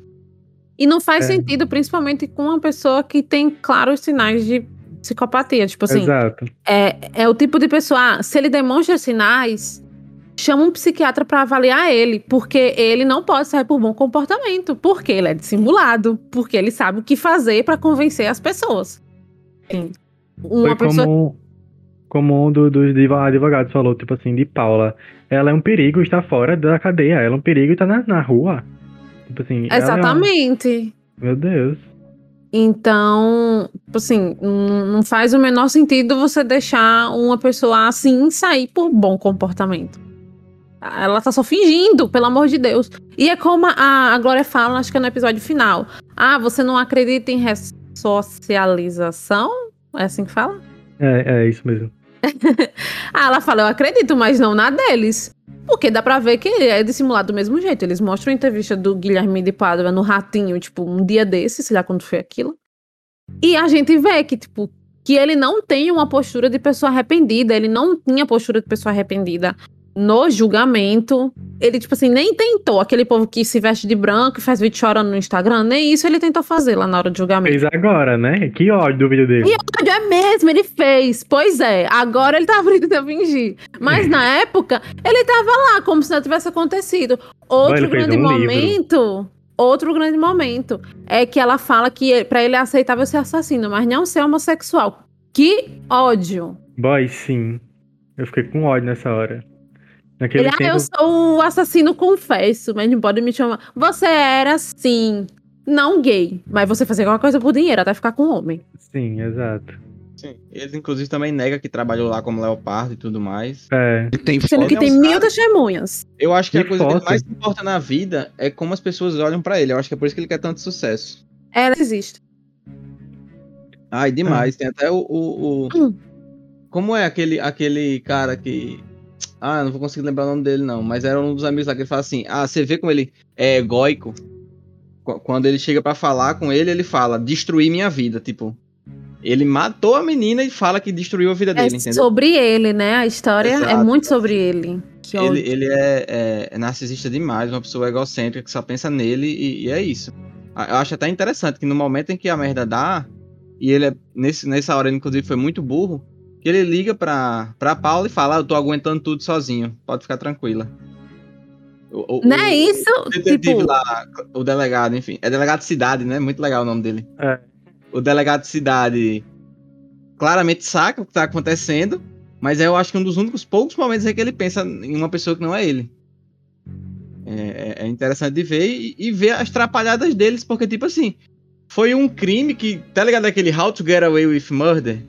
E não faz É. sentido, principalmente com uma pessoa que tem claros sinais de psicopatia. Tipo assim, Exato. é, é o tipo de pessoa, ah, se ele demonstra sinais, chama um psiquiatra pra avaliar ele, porque ele não pode sair por bom comportamento, porque ele é dissimulado, porque ele sabe o que fazer pra convencer as pessoas. Sim. Uma Foi pessoa como, como um do- dos diva- advogados falou, tipo assim, de Paula. Ela é um perigo estar fora da cadeia. Ela é um perigo estar na, na rua. Tipo assim. ela é uma- Exatamente. Meu Deus. Então, tipo assim, não não faz o menor sentido você deixar uma pessoa assim sair por bom comportamento. Ela tá só fingindo, pelo amor de Deus. E é como a, a Glória fala, acho que é no episódio final. Ah, você não acredita em ressocialização? É assim que fala? É, é isso mesmo. <laughs> Ah, ela fala, eu acredito, mas não na deles. Porque dá pra ver que é dissimulado do mesmo jeito. Eles mostram a entrevista do Guilherme de Pádua no Ratinho, tipo, um dia desse, sei lá quando foi aquilo. E a gente vê que, tipo, que ele não tem uma postura de pessoa arrependida. Ele não tinha postura de pessoa arrependida no julgamento. Ele, tipo assim, nem tentou. Aquele povo que se veste de branco e faz vídeo chorando no Instagram, nem isso ele tentou fazer lá na hora do julgamento. Fez agora, né? Que ódio do vídeo dele. ódio é mesmo, ele fez. Pois é, agora ele tá <laughs> abrindo a fingir. Mas na época, ele tava lá, como se não tivesse acontecido. Outro grande um livro. momento. Outro grande momento é que ela fala que ele- pra ele é aceitável ser assassino, mas não ser homossexual. Que ódio. Boy, sim. Eu fiquei com ódio nessa hora. Naquele Ele, ah, tempo. eu sou o assassino confesso, mas não pode me chamar. Você era sim, não gay, mas você fazia qualquer coisa por dinheiro, até ficar com um homem. Sim, exato. Sim. Ele, inclusive, também nega que trabalhou lá como leopardo e tudo mais. É. Ele tem Sendo que é tem mil cara- testemunhas. Eu acho que a coisa que mais importa na vida é como as pessoas olham pra ele. Eu acho que é por isso que ele quer tanto sucesso. Ela existe. Ai, demais. Tem até o. o- o- Hum. Como é aquele, aquele cara que. Ah, não vou conseguir lembrar o nome dele, não. Mas era um dos amigos lá que ele fala assim: Ah, você vê como ele é egóico. Qu- Quando ele chega pra falar com ele, ele fala: Destruir minha vida. Tipo, ele matou a menina e fala que destruiu a vida É dele, entendeu? sobre ele, né? A história é Exato. muito sobre ele. Que Ele, ele é, é- é narcisista demais, uma pessoa egocêntrica que só pensa nele e, e é isso. Eu acho até interessante que no momento em que a merda dá, e ele é, nesse, nessa hora, ele, inclusive, foi muito burro, que ele liga pra, pra Paula e fala: "Ah, Eu tô aguentando tudo sozinho, pode ficar tranquila. O, o- Não é isso? o detetive Tipo, lá, o delegado, enfim. É delegado de cidade, né? Muito legal o nome dele. É. O delegado de cidade claramente saca o que tá acontecendo, mas eu acho que um dos únicos poucos momentos é que ele pensa em uma pessoa que não é ele. É, é- é interessante de ver e, e ver as trapalhadas deles, porque, tipo assim, foi um crime que. Tá ligado aquele How to Get Away with Murder?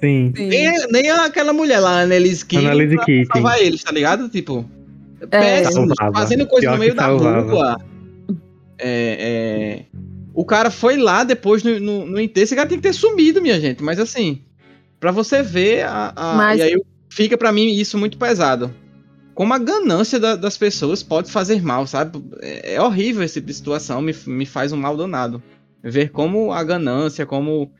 Sim. sim. Nem, nem aquela mulher lá, a Annelise Keating, Annalise pra Keating. salvar eles, tá ligado? Tipo, É. péssimos, Salvava. fazendo coisa Pior no meio da rua. É, é, O cara foi lá depois no, no, no enterro, esse cara tem que ter sumido, minha gente. Mas assim, pra você ver, a, a- Mas- e aí fica pra mim isso muito pesado. Como a ganância da- das pessoas pode fazer mal, sabe? É, é horrível esse tipo de situação, me, me faz um mal danado. Ver como a ganância, como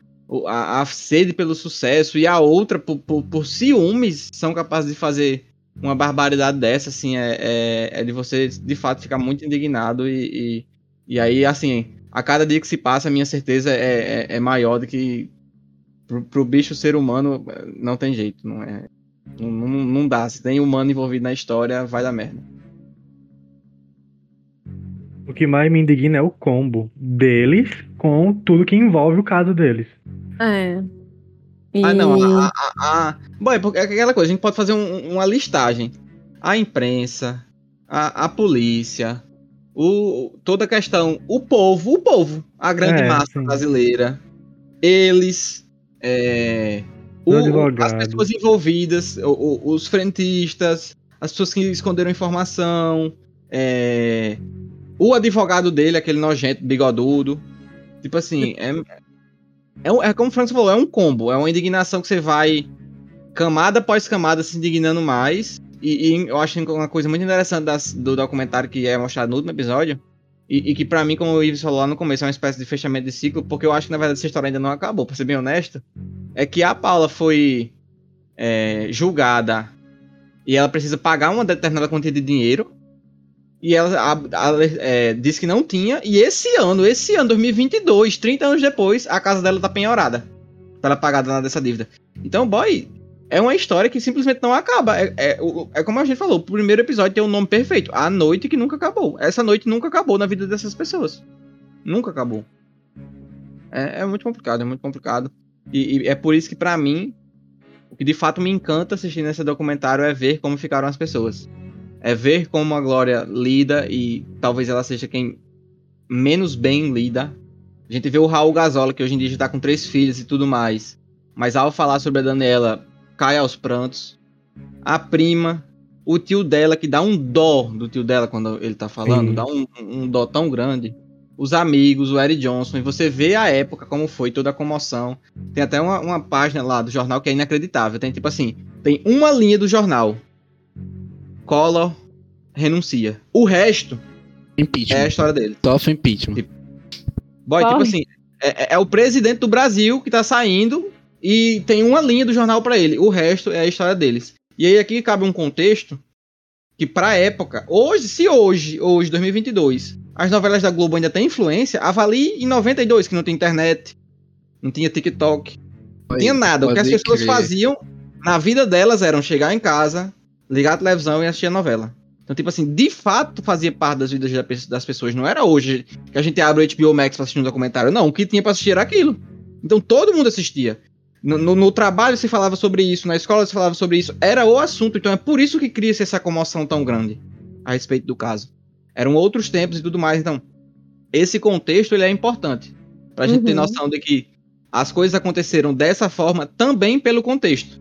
a, a sede pelo sucesso e a outra, por, por, por ciúmes, são capazes de fazer uma barbaridade dessa, assim, é, é, é de você, de fato, ficar muito indignado e, e, e aí, assim, a cada dia que se passa, a minha certeza é, é, é maior de que pro, pro bicho ser humano, não tem jeito. Não é. Não, não, não dá. Se tem humano envolvido na história, vai dar merda. O que mais me indigna é o combo deles com tudo que envolve o caso deles. É. Ah, não. E- A, a, a- Bom, é porque é aquela coisa, a gente pode fazer um- uma listagem. A imprensa, a, a polícia, o, toda a questão, o povo, o povo, a grande É, massa sim. brasileira, eles, é, o- as pessoas envolvidas, o- o- os frentistas, as pessoas que esconderam informação, é, o advogado dele, aquele nojento, bigodudo. Tipo assim, é, é, é como o Frank falou, é um combo, é uma indignação que você vai camada após camada se indignando mais. E, e eu acho uma coisa muito interessante das- do documentário que é mostrado no último episódio. E, e que pra mim, como o Ives falou lá no começo, é uma espécie de fechamento de ciclo, porque eu acho que na verdade essa história ainda não acabou, pra ser bem honesto. É que a Paula foi é, julgada e ela precisa pagar uma determinada quantia de dinheiro. E ela a- a- é, disse que não tinha. E esse ano, esse ano, 2022, 30 anos depois, a casa dela tá penhorada. Pra ela pagar dana dessa dívida. Então, boy, é uma história que simplesmente não acaba. É, é, é como a gente falou, o primeiro episódio tem um nome perfeito. A noite que nunca acabou. Essa noite nunca acabou na vida dessas pessoas. Nunca acabou. É, é muito complicado, é muito complicado. E, e é por isso que, pra mim, o que de fato me encanta assistindo esse documentário é ver como ficaram as pessoas. É ver como a Glória lida e talvez ela seja quem menos bem lida. A gente vê o Raul Gazola, que hoje em dia já tá com três filhos e tudo mais. Mas ao falar sobre a Daniela, cai aos prantos. A prima, o tio dela, que dá um dó do tio dela quando ele tá falando, Sim. dá um, um dó tão grande. Os amigos, o Eric Johnson, e você vê a época, como foi, toda a comoção. Tem até uma, uma página lá do jornal que é inacreditável. Tem tipo assim, tem uma linha do jornal. Collor renuncia. O resto é a Impeachment. história dele. Sofre impeachment. Boy, tipo Corre. assim, é, é- é o presidente do Brasil que tá saindo e tem uma linha do jornal pra ele. O resto é a história deles. E aí aqui cabe um contexto que pra época, hoje, se hoje, hoje, 2022, as novelas da Globo ainda têm influência, avalie em 92, que não tinha internet, não tinha TikTok, não tinha nada. O que as pessoas crer. faziam na vida delas eram chegar em casa, ligar a televisão e assistir a novela. Então, tipo assim, de fato fazia parte das vidas das pessoas. Não era hoje que a gente abre o HBO Max pra assistir um documentário. Não, o que tinha pra assistir era aquilo. Então todo mundo assistia. No, no- no trabalho se falava sobre isso, na escola se falava sobre isso. Era o assunto. Então é por isso que cria-se essa comoção tão grande a respeito do caso. Eram outros tempos e tudo mais. Então, esse contexto ele é importante. Pra gente ter Uhum. noção de que as coisas aconteceram dessa forma também pelo contexto.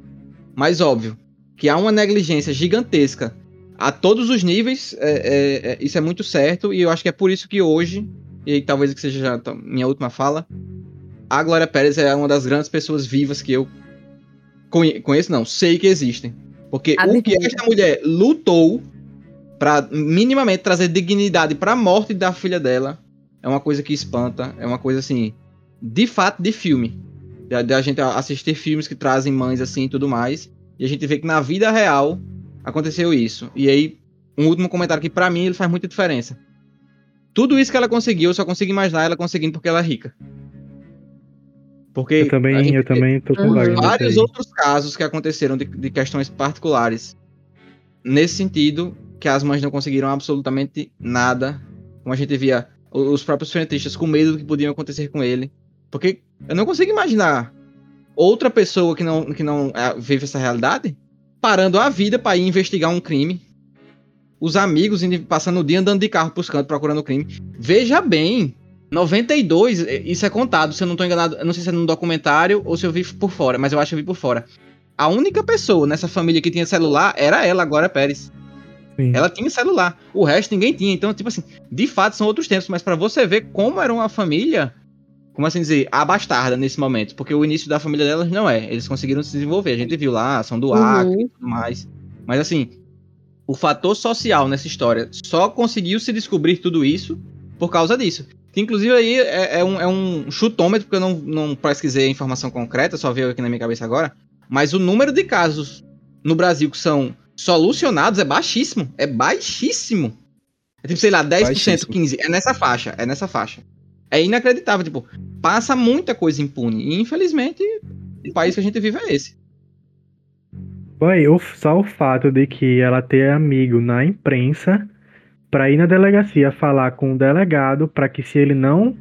Mas óbvio que há uma negligência gigantesca a todos os níveis, é, é, é, isso é muito certo, e eu acho que é por isso que hoje, e talvez que seja já minha última fala, a Glória Pérez é uma das grandes pessoas vivas que eu conhe- conheço, não, sei que existem. Porque o que esta mulher lutou pra minimamente trazer dignidade pra morte da filha dela é uma coisa que espanta, é uma coisa assim, de fato de filme. Da gente assistir filmes que trazem mães assim e tudo mais, e a gente vê que na vida real aconteceu isso. E aí, um último comentário que pra mim ele faz muita diferença. Tudo isso que ela conseguiu, eu só consigo imaginar ela conseguindo porque ela é rica. Porque Eu também, eu também tô com vários outros casos que aconteceram de, de questões particulares nesse sentido que as mães não conseguiram absolutamente nada como a gente via os próprios frentistas com medo do que podia acontecer com ele porque eu não consigo imaginar outra pessoa que não que não ah, vive essa realidade parando a vida para ir investigar um crime os amigos indo- passando o dia andando de carro pros cantos procurando o crime veja bem 92, eh, isso é contado, se eu não tô enganado, eu não sei se é num documentário ou se eu vi por fora, mas eu acho que eu vi por fora. A única pessoa nessa família que tinha celular era ela, agora Pérez. Sim. Ela tinha celular, o resto ninguém tinha. Então, tipo assim, de fato são outros tempos, mas pra você ver como era uma família, como assim dizer, abastarda nesse momento, porque o início da família delas não é. Eles conseguiram se desenvolver, a gente viu lá, são do Uhum. Acre e tudo mais. Mas assim, o fator social nessa história só conseguiu se descobrir tudo isso por causa disso. Que inclusive aí é, é um, é um chutômetro, porque eu não, não pesquisei a informação concreta, só veio aqui na minha cabeça agora. Mas o número de casos no Brasil que são solucionados é baixíssimo. É baixíssimo. É tipo, sei lá, 10%, Baixíssimo. 15%. É nessa faixa, é nessa faixa. É inacreditável, tipo, passa muita coisa impune. E infelizmente, o país que a gente vive é esse. O- só o fato de que ela ter amigo na imprensa pra ir na delegacia falar com o delegado pra que se ele não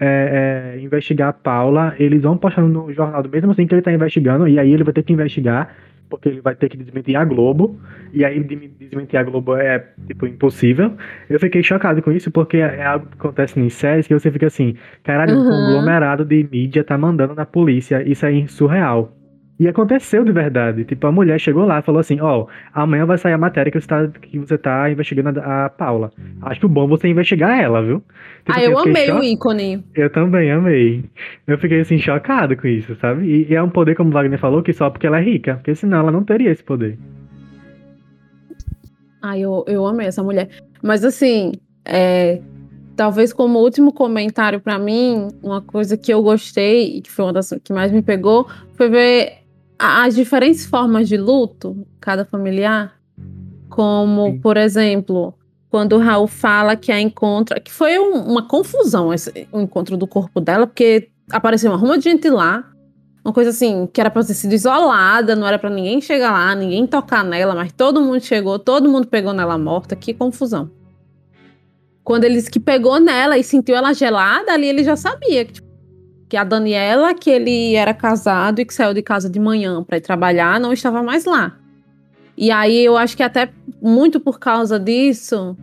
é, é, investigar a Paula, eles vão postar no jornal mesmo assim que ele tá investigando, e aí ele vai ter que investigar, porque ele vai ter que desmentir a Globo, e aí de- desmentir a Globo é, tipo, impossível. Eu fiquei chocado com isso, porque é algo que acontece em séries que você fica assim, caralho, um Uhum. conglomerado de mídia tá mandando na polícia, isso é surreal. E aconteceu de verdade. Tipo, a mulher chegou lá e falou assim: Ó, amanhã vai sair a matéria que você tá, que você tá investigando a, a Paula. Acho bom você investigar ela, viu? Tipo, Ah, assim, eu fiquei amei cho- o ícone. Eu também amei. Eu fiquei assim, chocado com isso, sabe? E, e é um poder, como o Wagner falou, que só porque ela é rica. Porque senão ela não teria esse poder. Ah, eu, eu amei essa mulher. Mas assim, é, talvez como último comentário pra mim, uma coisa que eu gostei e que foi uma das que mais me pegou foi ver as diferentes formas de luto, cada familiar. Como, Sim. por exemplo, quando o Raul fala que a encontra, que foi um- uma confusão esse, o encontro do corpo dela, porque apareceu uma ruma de gente lá, uma coisa assim, que era pra ter sido isolada, não era pra ninguém chegar lá, ninguém tocar nela, mas todo mundo chegou, todo mundo pegou nela morta, que confusão. Quando ele disse que pegou nela e sentiu ela gelada, ali ele já sabia que, tipo, que a Daniela, que ele era casado e que saiu de casa de manhã pra ir trabalhar, não estava mais lá. E aí eu acho que até muito por causa disso,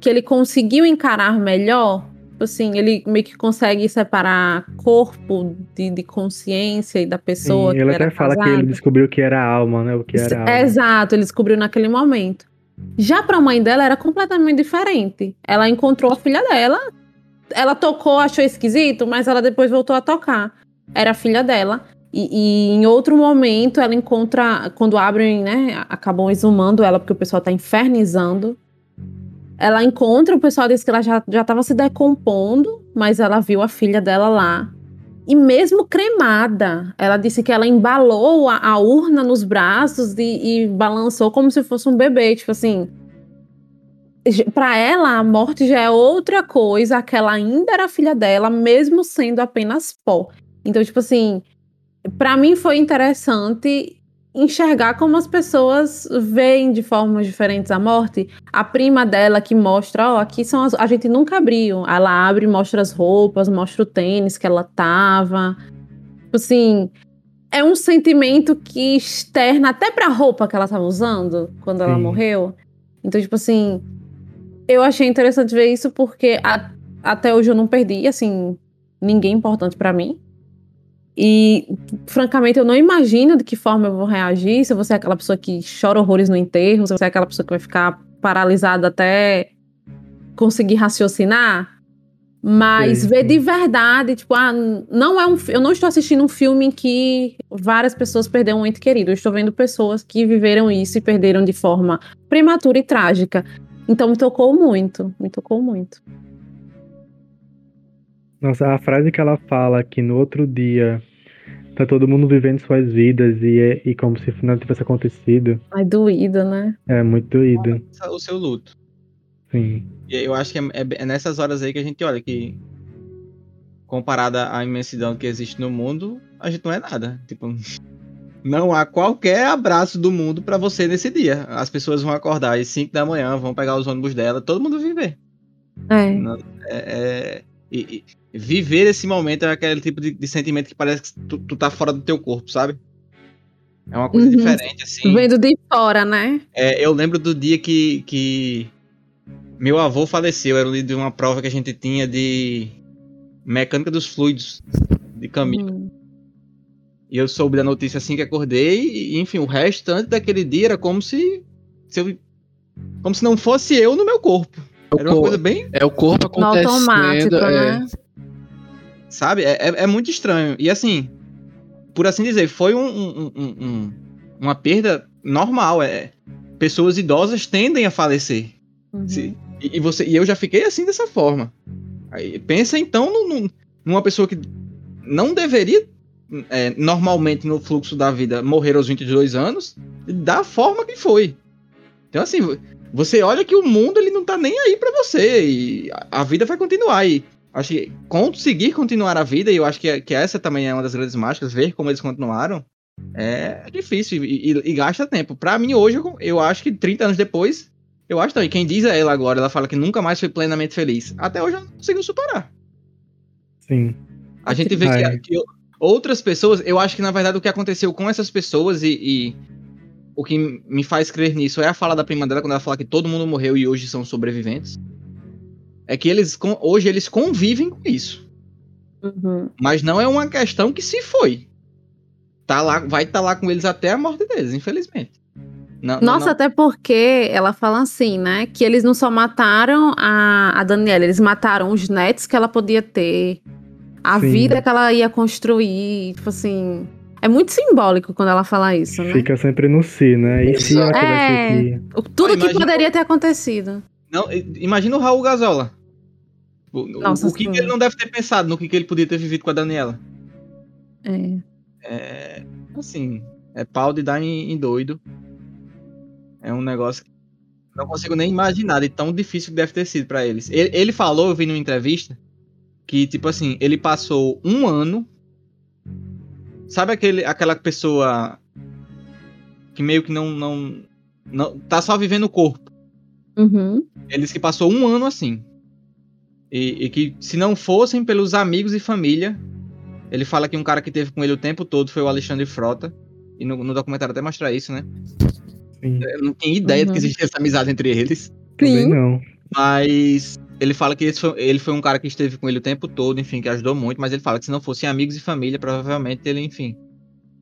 que ele conseguiu encarar melhor Tipo assim, ele meio que consegue separar corpo de, de consciência e da pessoa Sim, ele até fala que ele descobriu que era alma, né? O que era alma. Exato, ele descobriu naquele momento. Já pra mãe dela era completamente diferente. Ela encontrou a filha dela, ela tocou, achou esquisito, mas ela depois voltou a tocar. Era a filha dela. E, e em outro momento ela encontra, quando abrem, né, acabam exumando ela porque o pessoal tá infernizando. Ela encontra, o pessoal disse que ela já, já tava se decompondo, mas ela viu a filha dela lá. E mesmo cremada, ela disse que ela embalou a, a urna nos braços e, e balançou como se fosse um bebê. Tipo assim, pra ela, a morte já é outra coisa, aquela ainda era filha dela, mesmo sendo apenas pó. Então, tipo assim, pra mim foi interessante enxergar como as pessoas veem de formas diferentes a morte. A prima dela que mostra, ó, aqui são as. A gente nunca abriu. Ela abre, mostra as roupas, mostra o tênis que ela tava. Tipo assim, é um sentimento que externa até pra roupa que ela tava usando quando ela Sim. morreu. Então, tipo assim, eu achei interessante ver isso porque a- até hoje eu não perdi, assim, ninguém importante pra mim. E, francamente, eu não imagino de que forma eu vou reagir. Se você é aquela pessoa que chora horrores no enterro, se você é aquela pessoa que vai ficar paralisada até conseguir raciocinar. Mas Sei, ver sim. de verdade, tipo, ah, não é um. Eu não estou assistindo um filme em que várias pessoas perderam um ente querido. Eu estou vendo pessoas que viveram isso e perderam de forma prematura e trágica. Então me tocou muito, me tocou muito. Nossa, a frase que ela fala que no outro dia tá todo mundo vivendo suas vidas e, é- e como se nada tivesse acontecido, Ai, doída, né? é muito doído. O seu luto. Sim. E eu acho que é, é- é nessas horas aí que a gente olha que, comparada à imensidão que existe no mundo, a gente não é nada. Tipo, não há qualquer abraço do mundo pra você nesse dia. As pessoas vão acordar às 5 da manhã, vão pegar os ônibus dela, todo mundo viver. É. Não, É, é- e- e viver esse momento é aquele tipo de, de sentimento que parece que tu, tu tá fora do teu corpo, sabe? É uma coisa Uhum. diferente, assim. Vendo de fora, né? É, eu lembro do dia que, que meu avô faleceu. Era o de uma prova que a gente tinha de mecânica dos fluidos de caminho. Hum. E eu soube da notícia assim que acordei. E, enfim, o restante daquele dia era como se, se eu, como se não fosse eu no meu corpo. Era uma cor- coisa bem, É o corpo acontecendo. automático, é, né? sabe? É, é, é muito estranho. E assim, por assim dizer, foi um- um- um- um- uma perda normal. É, pessoas idosas tendem a falecer. Uhum. Se- e, e você, e eu já fiquei assim dessa forma. Aí, pensa então num- num- numa pessoa que não deveria, é, normalmente no fluxo da vida, morrer aos 22 anos, da forma que foi. Então, assim, você olha que o mundo ele não tá nem aí pra você. E a, a vida vai continuar. E Acho que conseguir continuar a vida, e eu acho que, que essa também é uma das grandes mágicas, ver como eles continuaram, é difícil e, e- e gasta tempo. Pra mim, hoje, eu, eu acho que 30 anos depois, eu acho também. Quem diz é ela agora, ela fala que nunca mais foi plenamente feliz. Até hoje ela não conseguiu superar. Sim. A gente vê que, que outras pessoas, eu acho que na verdade o que aconteceu com essas pessoas e, e o que me faz crer nisso é a fala da prima dela quando ela fala que todo mundo morreu e hoje são sobreviventes. É que eles hoje eles convivem com isso, Uhum. mas não é uma questão que se foi. Tá lá, vai estar lá com eles até a morte deles, infelizmente. Não- não- Nossa, não- até porque ela fala assim, né? Que eles não só mataram a, a Daniela, eles mataram os netos que ela podia ter, a Sim. vida que ela ia construir. Tipo assim. É muito simbólico quando ela fala isso, né? Fica sempre no si, né? E se É. Tudo Pô, que poderia ter acontecido. não, imagina o Raul Gazola. O, Nossa o que, que ele não deve ter pensado no que, que ele podia ter vivido com a Daniela. É. É, assim, é pau de dar em, em doido. É um negócio que não consigo nem imaginar de tão difícil que deve ter sido pra eles. Ele, ele falou, eu vi numa entrevista, que tipo assim, ele passou um ano. Sabe aquele, aquela pessoa que meio que não, não, não. tá só vivendo o corpo. Uhum. Ele disse que passou um ano assim. E, e que se não fossem pelos amigos e família, ele fala que um cara que teve com ele o tempo todo foi o Alexandre Frota. E no, no documentário até mostra isso, né? Sim. Eu não tinha ideia de que Uhum. existia essa amizade entre eles. Também Sim. não. Mas ele fala que foi- ele foi um cara que esteve com ele o tempo todo, enfim, que ajudou muito. Mas ele fala que se não fossem amigos e família, provavelmente ele, enfim,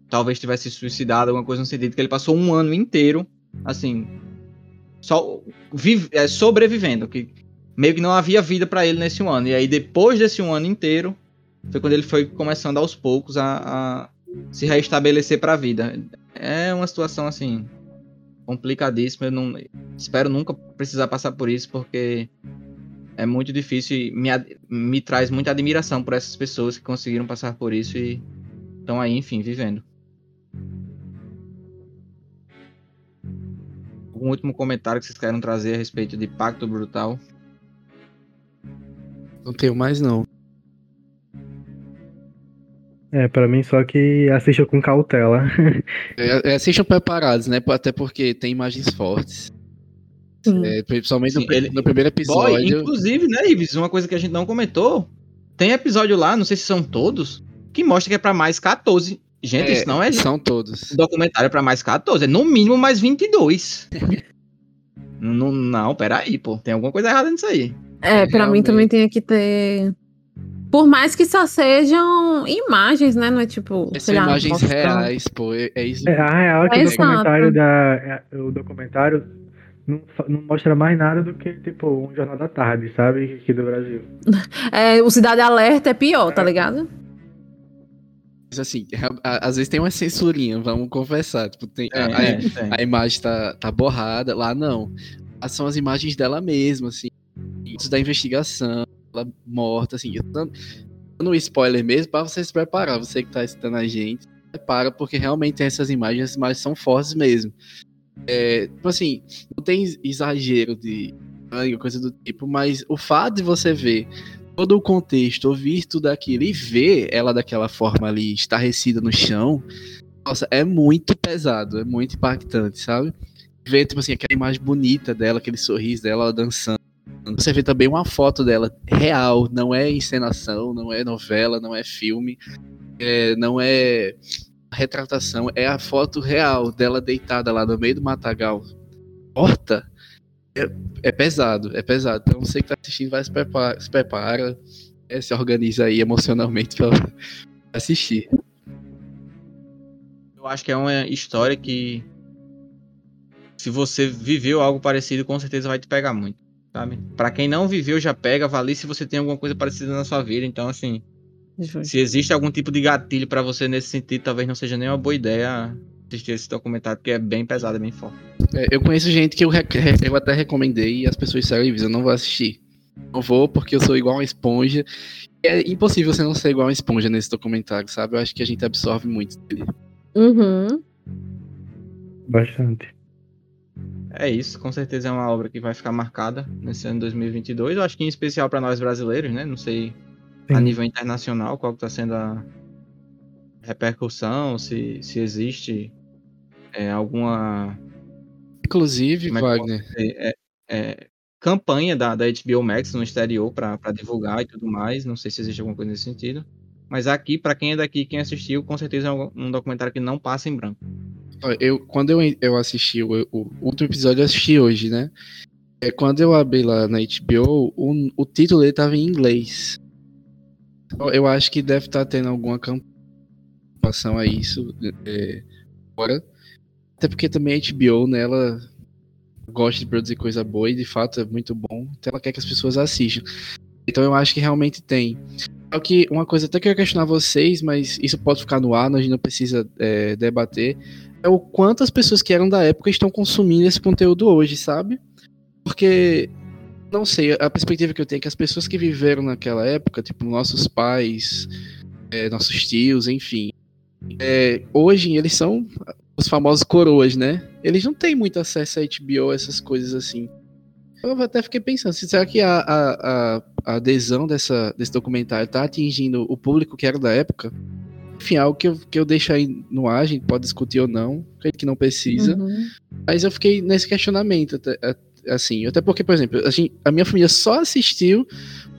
talvez tivesse se suicidado, alguma coisa no sentido que ele passou um ano inteiro, assim, só vive, é, sobrevivendo, que meio que não havia vida pra ele nesse um ano. E aí depois desse um ano inteiro, foi quando ele foi começando aos poucos a, a se restabelecer pra vida. É uma situação assim complicadíssima. Eu não espero nunca precisar passar por isso porque é muito difícil e me, me traz muita admiração por essas pessoas que conseguiram passar por isso e estão aí, enfim, vivendo. Algum último comentário que vocês querem trazer a respeito de Pacto Brutal? Não tenho mais, não. É, pra mim só que assista com cautela. <laughs> É, é, sejam preparados, né? Até porque tem imagens fortes. É, principalmente no, Sim, pri- ele- no primeiro Boy, episódio. inclusive, né, Ives, uma coisa que a gente não comentou, tem episódio lá, não sei se são todos, que mostra que é pra mais 14. Gente, é, isso não é São todos. documentário pra mais 14, é no mínimo mais 22. <laughs> não, não, peraí, pô, tem alguma coisa errada nisso aí. É, pra mim Realmente. também tinha que ter. Por mais que só sejam imagens, né? Não é tipo. São sei lá, imagens reais, pô. É, é isso. É, a real é que É o exato. documentário da. é, O documentário não, não mostra mais nada do que, tipo, um jornal da tarde, sabe? Aqui do Brasil. <laughs> É, o Cidade Alerta é pior, tá ligado? Mas, assim, a- às vezes tem uma censurinha, vamos conversar. Tipo, tem, É, a, a- é, tem. a imagem tá, tá borrada. Lá não. São as imagens dela mesma, assim. Isso da investigação, ela morta, assim. Eu tô dando spoiler mesmo pra você se preparar. Você que tá escutando a gente, prepara, porque realmente essas imagens, as imagens são fortes mesmo. É, tipo assim, não tem exagero de coisa do tipo, mas o fato de você ver todo o contexto, ouvir tudo aquilo e ver ela daquela forma ali, estarrecida no chão, nossa, é muito pesado, é muito impactante, sabe? Ver, tipo assim, aquela imagem bonita dela, aquele sorriso dela ela dançando. Você vê também uma foto dela real, não é encenação, não é novela, não é filme, é, não é retratação, é a foto real dela deitada lá no meio do matagal. Morta. É, é pesado, é pesado. Então você que tá assistindo vai se prepara, se, prepara é, se organiza aí emocionalmente pra <laughs> assistir. Eu acho que é uma história que se você viveu algo parecido, com certeza vai te pegar muito, sabe? Pra quem não viveu, já pega, vale se você tem alguma coisa parecida na sua vida. Então, assim, Justo. se existe algum tipo de gatilho pra você nesse sentido, talvez não seja nem uma boa ideia assistir esse documentário, porque é bem pesado, é bem forte. É, eu conheço gente que eu, eu até recomendei e as pessoas disseram, "Ives, eu não vou assistir. Não vou porque eu sou igual uma esponja. É impossível você não ser igual uma esponja nesse documentário, sabe? Eu acho que a gente absorve muito dele. Uhum. Bastante. É isso, com certeza é uma obra que vai ficar marcada nesse ano 2022. Eu acho que em especial para nós brasileiros, né? Não sei a Sim. nível internacional qual está sendo a repercussão, se, se existe é, alguma Inclusive, é Wagner, é, é, campanha da, da HBO Max no exterior para divulgar e tudo mais. Não sei se existe alguma coisa nesse sentido. Mas aqui, para quem é daqui, quem assistiu, com certeza é um, um documentário que não passa em branco. eu, quando eu, eu assisti o, o último episódio, eu assisti hoje, né? É, quando eu abri lá na HBO, o, o título dele tava em inglês. Eu- acho que deve estar tendo alguma campanha em relação a isso é, agora. Até porque também a HBO, né, ela gosta de produzir coisa boa e de fato é muito bom. Então ela quer que as pessoas assistam. Então eu acho que realmente tem. Só que uma coisa até que eu ia questionar vocês, mas isso pode ficar no ar, a gente não precisa é, debater, é o quanto as pessoas que eram da época estão consumindo esse conteúdo hoje, sabe? Porque, não sei, a perspectiva que eu tenho é que as pessoas que viveram naquela época, tipo nossos pais, é, nossos tios, enfim, é, hoje eles são os famosos coroas, né? Eles não têm muito acesso a HBO, essas coisas assim. Eu até fiquei pensando, será que a, a, a- adesão dessa, desse documentário tá atingindo o público que era da época? Enfim, algo que eu, que eu deixo aí no ar, a gente pode discutir ou não, acredito que não precisa. Uhum. Mas eu fiquei nesse questionamento, assim, até porque, por exemplo, a, gente- a minha família só assistiu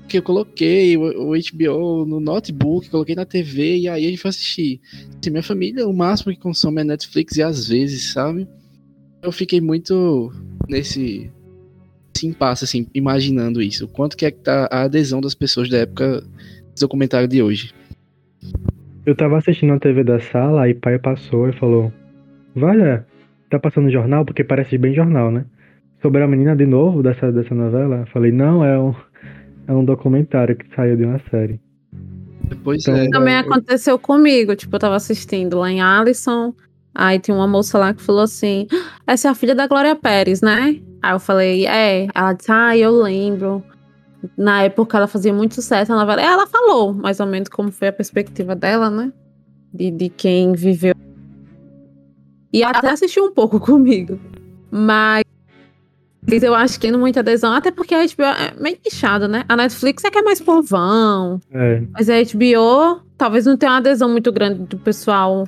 que eu coloquei o, o HBO no notebook, coloquei na TV e aí a gente foi assistir. Assim, minha família, o máximo que consome é Netflix e às vezes, sabe? Eu fiquei muito nesse, nesse impasse, assim, imaginando isso. Quanto que é que tá a adesão das pessoas da época desse documentário de hoje. Eu tava assistindo a TV da sala, aí pai passou e falou: Olha, tá passando jornal? Porque parece bem jornal, né? Sobre a menina de novo dessa, dessa novela. Eu Falei, não, é um, é um documentário que saiu de uma série. Depois Então, é. Também É, aconteceu comigo, tipo, eu tava assistindo lá em Alisson, aí tinha uma moça lá que falou assim, "Ah, essa é a filha da Glória Pérez, né? Aí eu falei, é. Ela disse, ah, eu lembro. Na época ela fazia muito sucesso na novela. Ela falou mais ou menos como foi a perspectiva dela, né? De, de quem viveu. E até assistiu um pouco <laughs> comigo. Mas eu acho que não muita adesão, até porque a HBO é meio nichado, né? A Netflix é que é mais povão. É, Mas a HBO talvez não tenha uma adesão muito grande do pessoal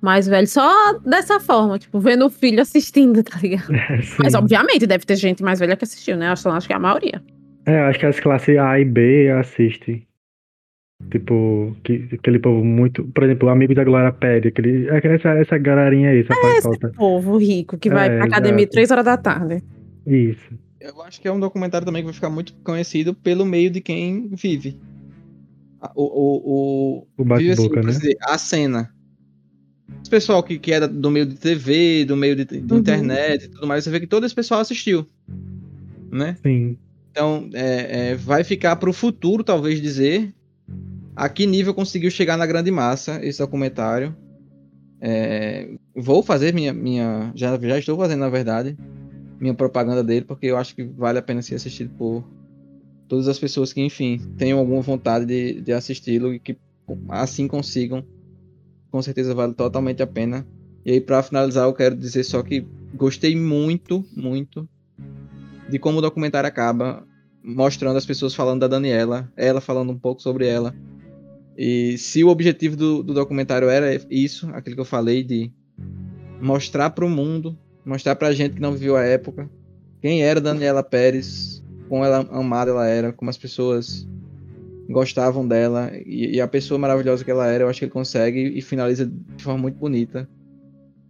mais velho. Só dessa forma, tipo, vendo o filho assistindo, tá ligado? <laughs> sim. Mas obviamente deve ter gente mais velha que assistiu, né? Acho, acho que é a maioria. É, acho que as classes A e B assistem. Tipo, que, aquele povo muito. Por exemplo, amigo da Glória Pérez, aquele, essa, essa galerinha aí, só faz falta. Povo rico que vai É, pra academia exato. três horas da tarde. Isso. Eu acho que é um documentário também que vai ficar muito conhecido pelo meio de quem vive. O, o, o, O assim, bate-boca, quer né? dizer, a cena. Esse pessoal que, que era do meio de TV, do meio de, de Uhum. internet e tudo mais, você vê que todo esse pessoal assistiu. Né? Sim. Então, é, é, vai ficar para o futuro, talvez, dizer a que nível conseguiu chegar na grande massa esse documentário. É, vou fazer minha, minha. Já, já estou fazendo, na verdade, minha propaganda dele, porque eu acho que vale a pena ser assistido por todas as pessoas que, enfim, tenham alguma vontade de, de assisti-lo e que assim consigam. Com certeza vale totalmente a pena. E aí, para finalizar, eu quero dizer só que gostei muito, muito de como o documentário acaba mostrando as pessoas falando da Daniela, ela falando um pouco sobre ela. E se o objetivo do, do documentário era isso, aquilo que eu falei de mostrar para o mundo, mostrar pra gente que não viveu a época, quem era Daniela Pérez, como ela amada ela era, como as pessoas gostavam dela e, e a pessoa maravilhosa que ela era, eu acho que ele consegue e finaliza de forma muito bonita.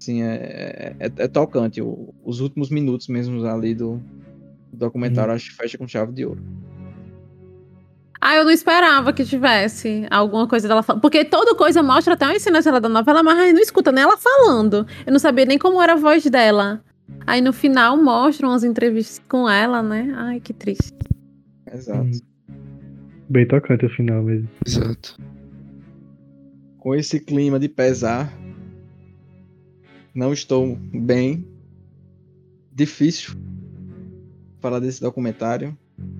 Assim, é, é, é tocante. O- os últimos minutos mesmo ali do, do documentário, acho que fecha com chave de ouro. Ah, eu não esperava que tivesse alguma coisa dela falando. Porque toda coisa mostra até uma ensinança da novela, mas aí não escuta nem ela falando. Eu não sabia nem como era a voz dela. Aí no final mostram as entrevistas com ela, né? Ai, que triste. Exato. Hum. Bem tocante o final mesmo. Exato. Com esse clima de pesar, não estou bem. Difícil falar desse documentário.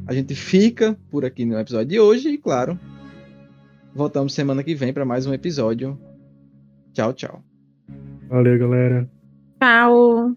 A gente fica por aqui no episódio de hoje e, claro, voltamos semana que vem para mais um episódio. Tchau, tchau. Valeu, galera. Tchau.